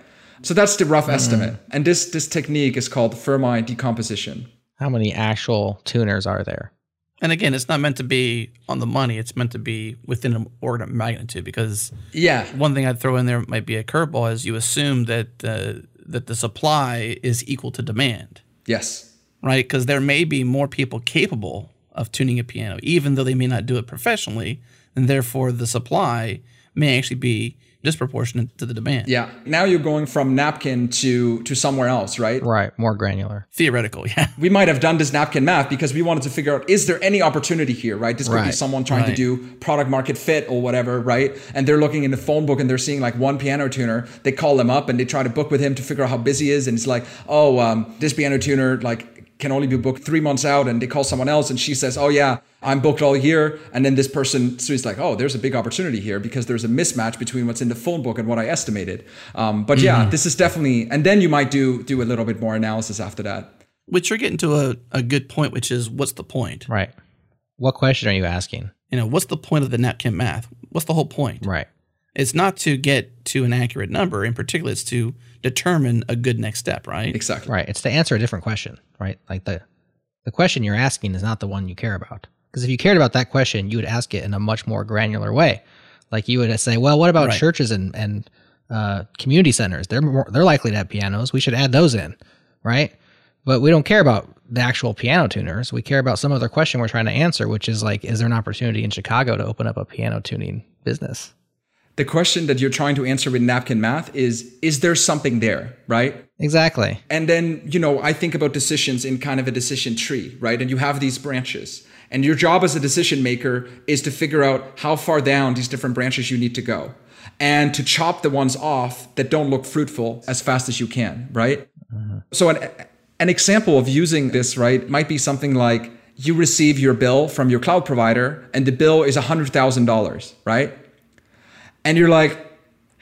So that's the rough mm. estimate. And this this technique is called Fermi decomposition. How many actual tuners are there? And again, it's not meant to be on the money. It's meant to be within an order of magnitude. Because yeah, one thing I'd throw in there might be a curveball is you assume that uh, that the supply is equal to demand. Yes. Right, because there may be more people capable of tuning a piano, even though they may not do it professionally, and therefore the supply may actually be disproportionate to the demand. Yeah. Now you're going from napkin to to somewhere else, right? Right. More granular. Theoretical, yeah. [laughs] We might have done this napkin math because we wanted to figure out is there any opportunity here, right? This could right. be someone trying right. to do product market fit or whatever, right? And they're looking in the phone book and they're seeing like one piano tuner. They call them up and they try to book with him to figure out how busy he is. And it's like, oh, um, this piano tuner like can only be booked three months out and they call someone else and she says oh yeah i'm booked all year. And then this person so he's like oh there's a big opportunity here because there's a mismatch between what's in the phone book and what i estimated. Um, but yeah mm-hmm. this is definitely and then you might do do a little bit more analysis after that. Which you're getting to a, a good point which is what's the point? Right. What question are you asking? You know what's the point of the napkin math? What's the whole point? Right It's not to get to an accurate number. In particular, it's to determine a good next step, right? Exactly. Right. It's to answer a different question, right? Like the the question you're asking is not the one you care about. Because if you cared about that question, you would ask it in a much more granular way. Like you would say, well, what about Right. churches and and uh, community centers? They're more, they're likely to have pianos. We should add those in, right? But we don't care about the actual piano tuners. We care about some other question we're trying to answer, which is like, is there an opportunity in Chicago to open up a piano tuning business? The question that you're trying to answer with napkin math is is there something there, right? Exactly. And then, you know, I think about decisions in kind of a decision tree, right? And you have these branches. And your job as a decision maker is to figure out how far down these different branches you need to go and to chop the ones off that don't look fruitful as fast as you can, right? Mm-hmm. So, an, an example of using this, right, might be something like you receive your bill from your cloud provider and the bill is $100,000, right? And you're like,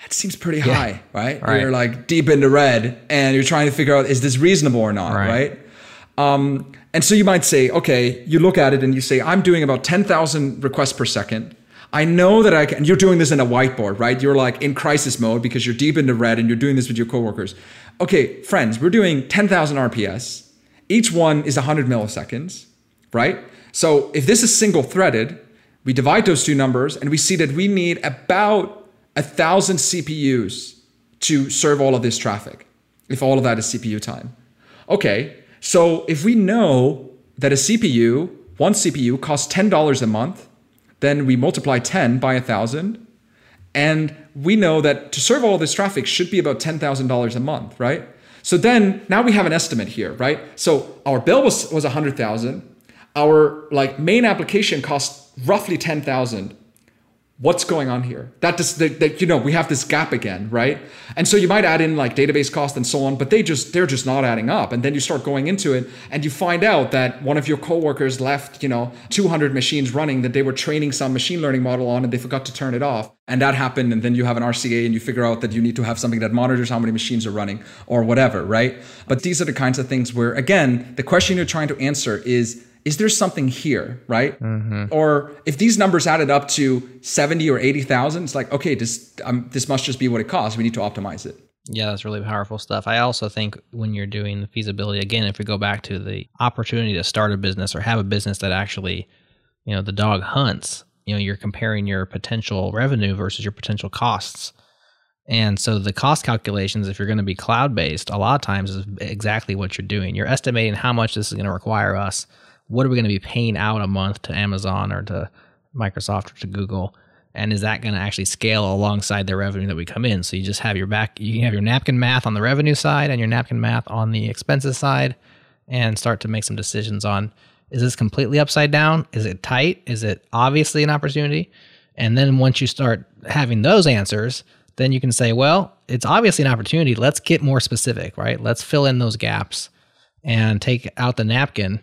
that seems pretty high, right? Right. You're like deep in the red and you're trying to figure out, is this reasonable or not, Right. right? Um, and so you might say, okay, you look at it and you say, I'm doing about 10,000 requests per second. I know that I can, and you're doing this in a whiteboard, right? You're like in crisis mode because you're deep in the red and you're doing this with your coworkers. Okay, friends, we're doing 10,000 RPS. Each one is 100 milliseconds, right? So if this is single threaded, we divide those two numbers and we see that we need about a thousand CPUs to serve all of this traffic, if all of that is CPU time. Okay, so if we know that a CPU, one CPU costs $10 a month, then we multiply 10 by 1,000. And we know that to serve all this traffic should be about $10,000 a month, right? So then now we have an estimate here, right? So our bill was, was 100,000. Our like main application cost roughly 10,000 what's going on here? That just that, that you know we have this gap again right? And so you might add in like database cost and so on but they just they're just not adding up. And then you start going into it and you find out that one of your coworkers left you know 200 machines running that they were training some machine learning model on and they forgot to turn it off. And that happened and then you have an rca and you figure out that you need to have something that monitors how many machines are running or whatever right? But these are the kinds of things where again the question you're trying to answer is is there something here, right? Or if these numbers added up to 70 or 80,000, it's like, okay, this, um, this must just be what it costs. We need to optimize it. Yeah, that's really powerful stuff. I also think when you're doing the feasibility, again, if we go back to the opportunity to start a business or have a business that actually, you know, the dog hunts, you know, you're comparing your potential revenue versus your potential costs. And so the cost calculations, if you're going to be cloud based, a lot of times is exactly what you're doing. You're estimating how much this is going to require us. What are we going to be paying out a month to Amazon or to Microsoft or to Google? and is that going to actually scale alongside the revenue that we come in? So you just have your back you can have your napkin math on the revenue side and your napkin math on the expenses side and start to make some decisions on is this completely upside down? Is it tight? Is it obviously an opportunity? And then once you start having those answers then you can say well it's obviously an opportunity. Let's get more specific right? Let's fill in those gaps and take out the napkin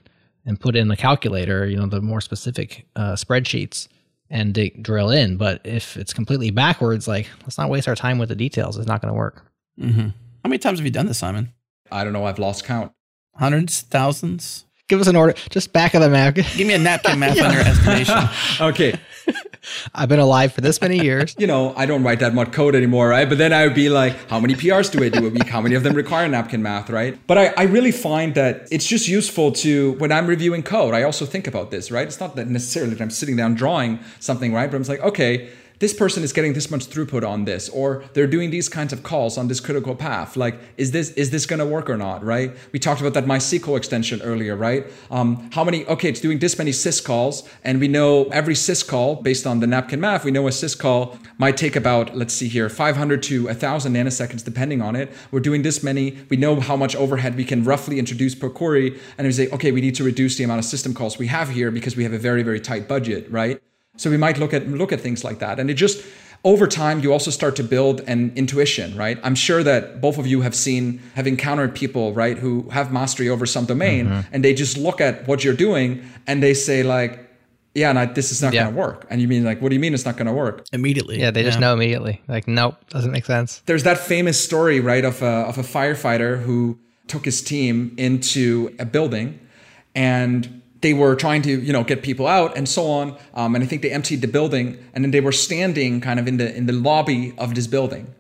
and put in the calculator you know the more specific uh, spreadsheets and dig, drill in. But if it's completely backwards, like let's not waste our time with the details. It's not going to work. Mm-hmm. How many times have you done this, Simon? I don't know. I've lost count. Hundreds, thousands? Give us an order, just back of the map. [laughs] Give me a napkin math [laughs] on your estimation. [laughs] Okay. I've been alive for this many years. you know, I don't write that much code anymore, right? But then I would be like, how many PRs do I do a week? How many of them require napkin math, right? But I, I really find that it's just useful to, when I'm reviewing code, I also think about this, right? It's not that necessarily that I'm sitting down drawing something, right? But I'm just like, okay, this person is getting this much throughput on this or they're doing these kinds of calls on this critical path. Like is this is this going to work or not right? We talked about that mysql extension earlier right? Um, how many okay it's doing this many sys calls and we know every sys call based on the napkin math we know a sys call might take about let's see here 500 to 1000 nanoseconds depending on it. We're doing this many we know how much overhead we can roughly introduce per query and we say okay we need to reduce the amount of system calls we have here because we have a very very tight budget right so we might look at look at things like that, and it just over time you also start to build an intuition, right? I'm sure that both of you have seen have encountered people, right, who have mastery over some domain, mm-hmm. and they just look at what you're doing and they say like, yeah, no, this is not Yeah. going to work. And you mean like, what do you mean it's not going to work? Immediately. Yeah, they just know immediately. Like, nope, doesn't make sense. There's that famous story, right, of a, of a firefighter who took his team into a building and they were trying to you know get people out and so on um, and i think they emptied the building and then they were standing kind of in the in the lobby of this building.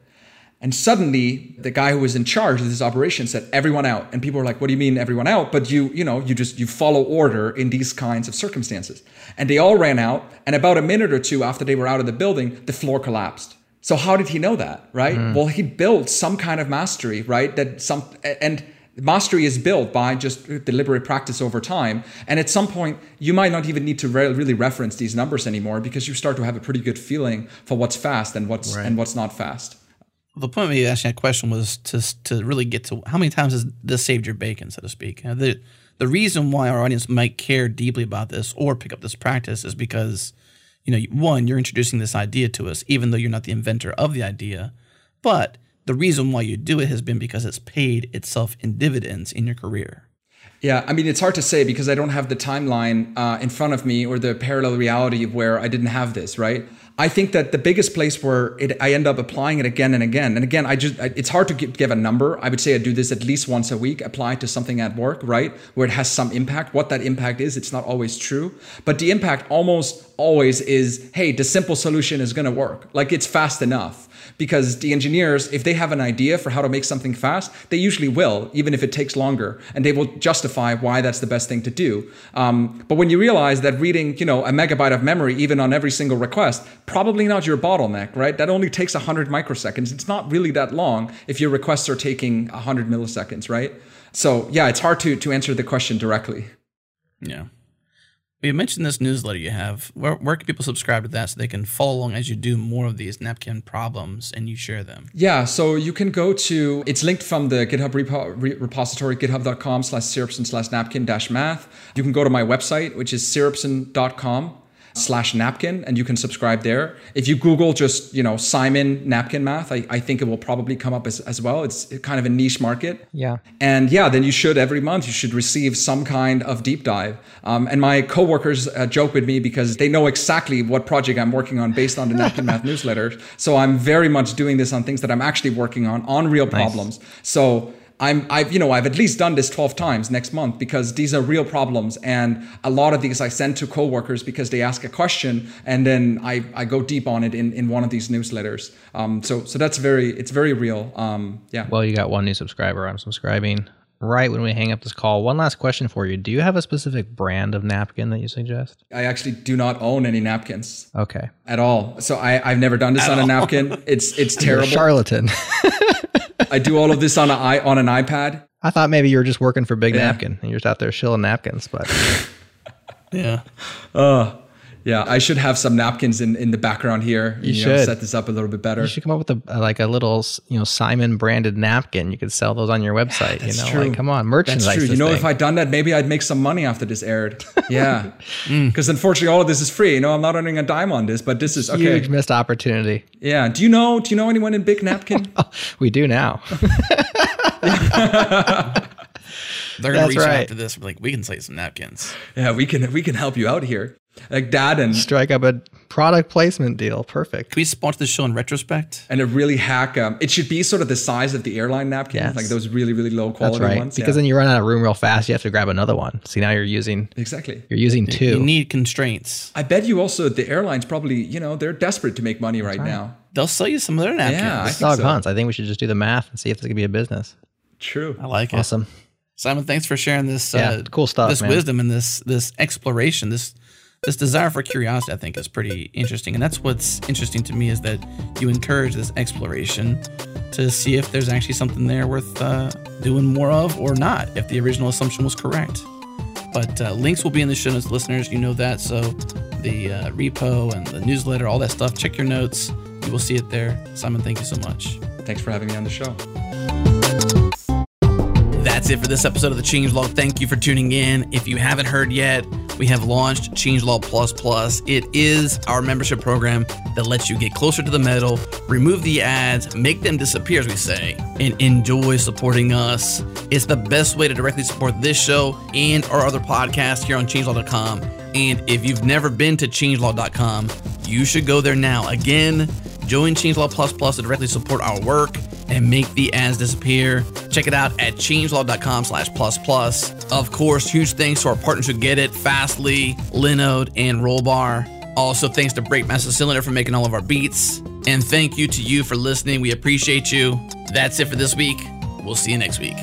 And suddenly the guy who was in charge of this operation said everyone out. And people were like what do you mean everyone out? But you you know you just you follow order in these kinds of circumstances. And they all ran out and about a minute or two after they were out of the building the floor collapsed. So how did he know that right? Mm. well he built some kind of mastery right? That some and mastery is built by just deliberate practice over time and at some point you might not even need to re- really reference these numbers anymore because you start to have a pretty good feeling for what's fast and what's right. and what's not fast the point of me asking that question was to to really get to how many times has this saved your bacon, so to speak. The the reason why our audience might care deeply about this or pick up this practice is because, you know, one, you're introducing this idea to us, even though you're not the inventor of the idea, but the reason why you do it has been because it's paid itself in dividends in your career. Yeah, I mean, it's hard to say because I don't have the timeline uh, in front of me or the parallel reality of where I didn't have this, right? I think that the biggest place where it, I end up applying it again and again, and again, I just it's hard to give, give a number. I would say I do this at least once a week, apply to something at work, right, where it has some impact. What that impact is, it's not always true, but the impact almost always is, hey, the simple solution is going to work. Like it's fast enough because the engineers, if they have an idea for how to make something fast, they usually will, even if it takes longer, and they will justify why that's the best thing to do. Um, but when you realize that reading, you know, a megabyte of memory, even on every single request, probably not your bottleneck, right? That only takes 100 microseconds. It's not really that long if your requests are taking 100 milliseconds, right? So yeah, it's hard to to answer the question directly. Yeah. You mentioned this newsletter you have. Where, where can people subscribe to that so they can follow along as you do more of these napkin problems and you share them? Yeah, so you can go to, it's linked from the GitHub repo, re, repository, github.com slash sirupsen slash napkin dash math. You can go to my website, which is sirupsen.com slash napkin and you can subscribe there. If you Google just, you know, Simon napkin math, I, I think it will probably come up as, as well. It's kind of a niche market. Yeah. And yeah, then you should every month, you should receive some kind of deep dive. Um, and my coworkers uh, joke with me because they know exactly what project I'm working on based on the napkin math [laughs] newsletter. So I'm very much doing this on things that I'm actually working on, on real nice. problems. So I'm I've you know I've at least done this 12 times next month because these are real problems and a lot of these I send to coworkers because they ask a question and then I, I go deep on it in, in one of these newsletters. Um, so so that's very it's very real. Um, yeah. Well, you got one new subscriber. I'm subscribing right when we hang up this call. One last question for you. Do you have a specific brand of napkin that you suggest? I actually do not own any napkins. Okay. At all. So I, I've never done this at on all. a napkin. It's it's [laughs] terrible. charlatan. [laughs] I do all of this on a on an iPad. I thought maybe you were just working for Big yeah. Napkin and you're just out there shilling napkins, but [laughs] yeah. Uh, yeah, I should have some napkins in, in the background here. You, you should know, set this up a little bit better. You should come up with a like a little you know Simon branded napkin. You could sell those on your website. Yeah, you know, true. like come on, merchandise. That's true. You know, thing. if I'd done that, maybe I'd make some money after this aired. [laughs] Yeah, because mm. unfortunately, all of this is free. You know, I'm not earning a dime on this, but this is okay. Huge missed opportunity. Yeah. Do you know? Do you know anyone in Big Napkin? [laughs] we do now. [laughs] They're gonna That's reach right. out after this. Like, we can sell some napkins. Yeah, we can. We can help you out here like that and strike up a product placement deal. Perfect. Can we sponsor the show in retrospect? And a really hack. Um, it should be sort of the size of the airline napkin, yes. like those really really low quality That's right. ones. Because yeah. then you run out of room real fast. You have to grab another one. See now you're using exactly. You're using two. You need constraints. I bet you also the airlines probably you know they're desperate to make money right, right. now. They'll sell you some of their napkins. Yeah, I dog so. hunts. I think we should just do the math and see if this could be a business. True. I like awesome. it. Awesome. Simon, thanks for sharing this. Yeah, uh, cool stuff. This man. wisdom and this this exploration. This this desire for curiosity, I think, is pretty interesting. And that's what's interesting to me is that you encourage this exploration to see if there's actually something there worth uh, doing more of or not, if the original assumption was correct. But uh, links will be in the show notes, listeners. You know that. So the uh, repo and the newsletter, all that stuff, check your notes. You will see it there. Simon, thank you so much. Thanks for having me on the show. That's it for this episode of the Change Changelog. Thank you for tuning in. If you haven't heard yet, we have launched Change Changelog Plus Plus. It is our membership program that lets you get closer to the metal, remove the ads, make them disappear, as we say, and enjoy supporting us. It's the best way to directly support this show and our other podcasts here on changelog.com. And if you've never been to changelog.com, you should go there now. Again, join Changelog Plus Plus to directly support our work and make the ads disappear. Check it out at changelog.com slash plus plus. Of course, huge thanks to our partners who get it, Fastly, Linode, and Rollbar. Also, thanks to Breakmaster Cylinder for making all of our beats. And thank you to you for listening. We appreciate you. That's it for this week. We'll see you next week.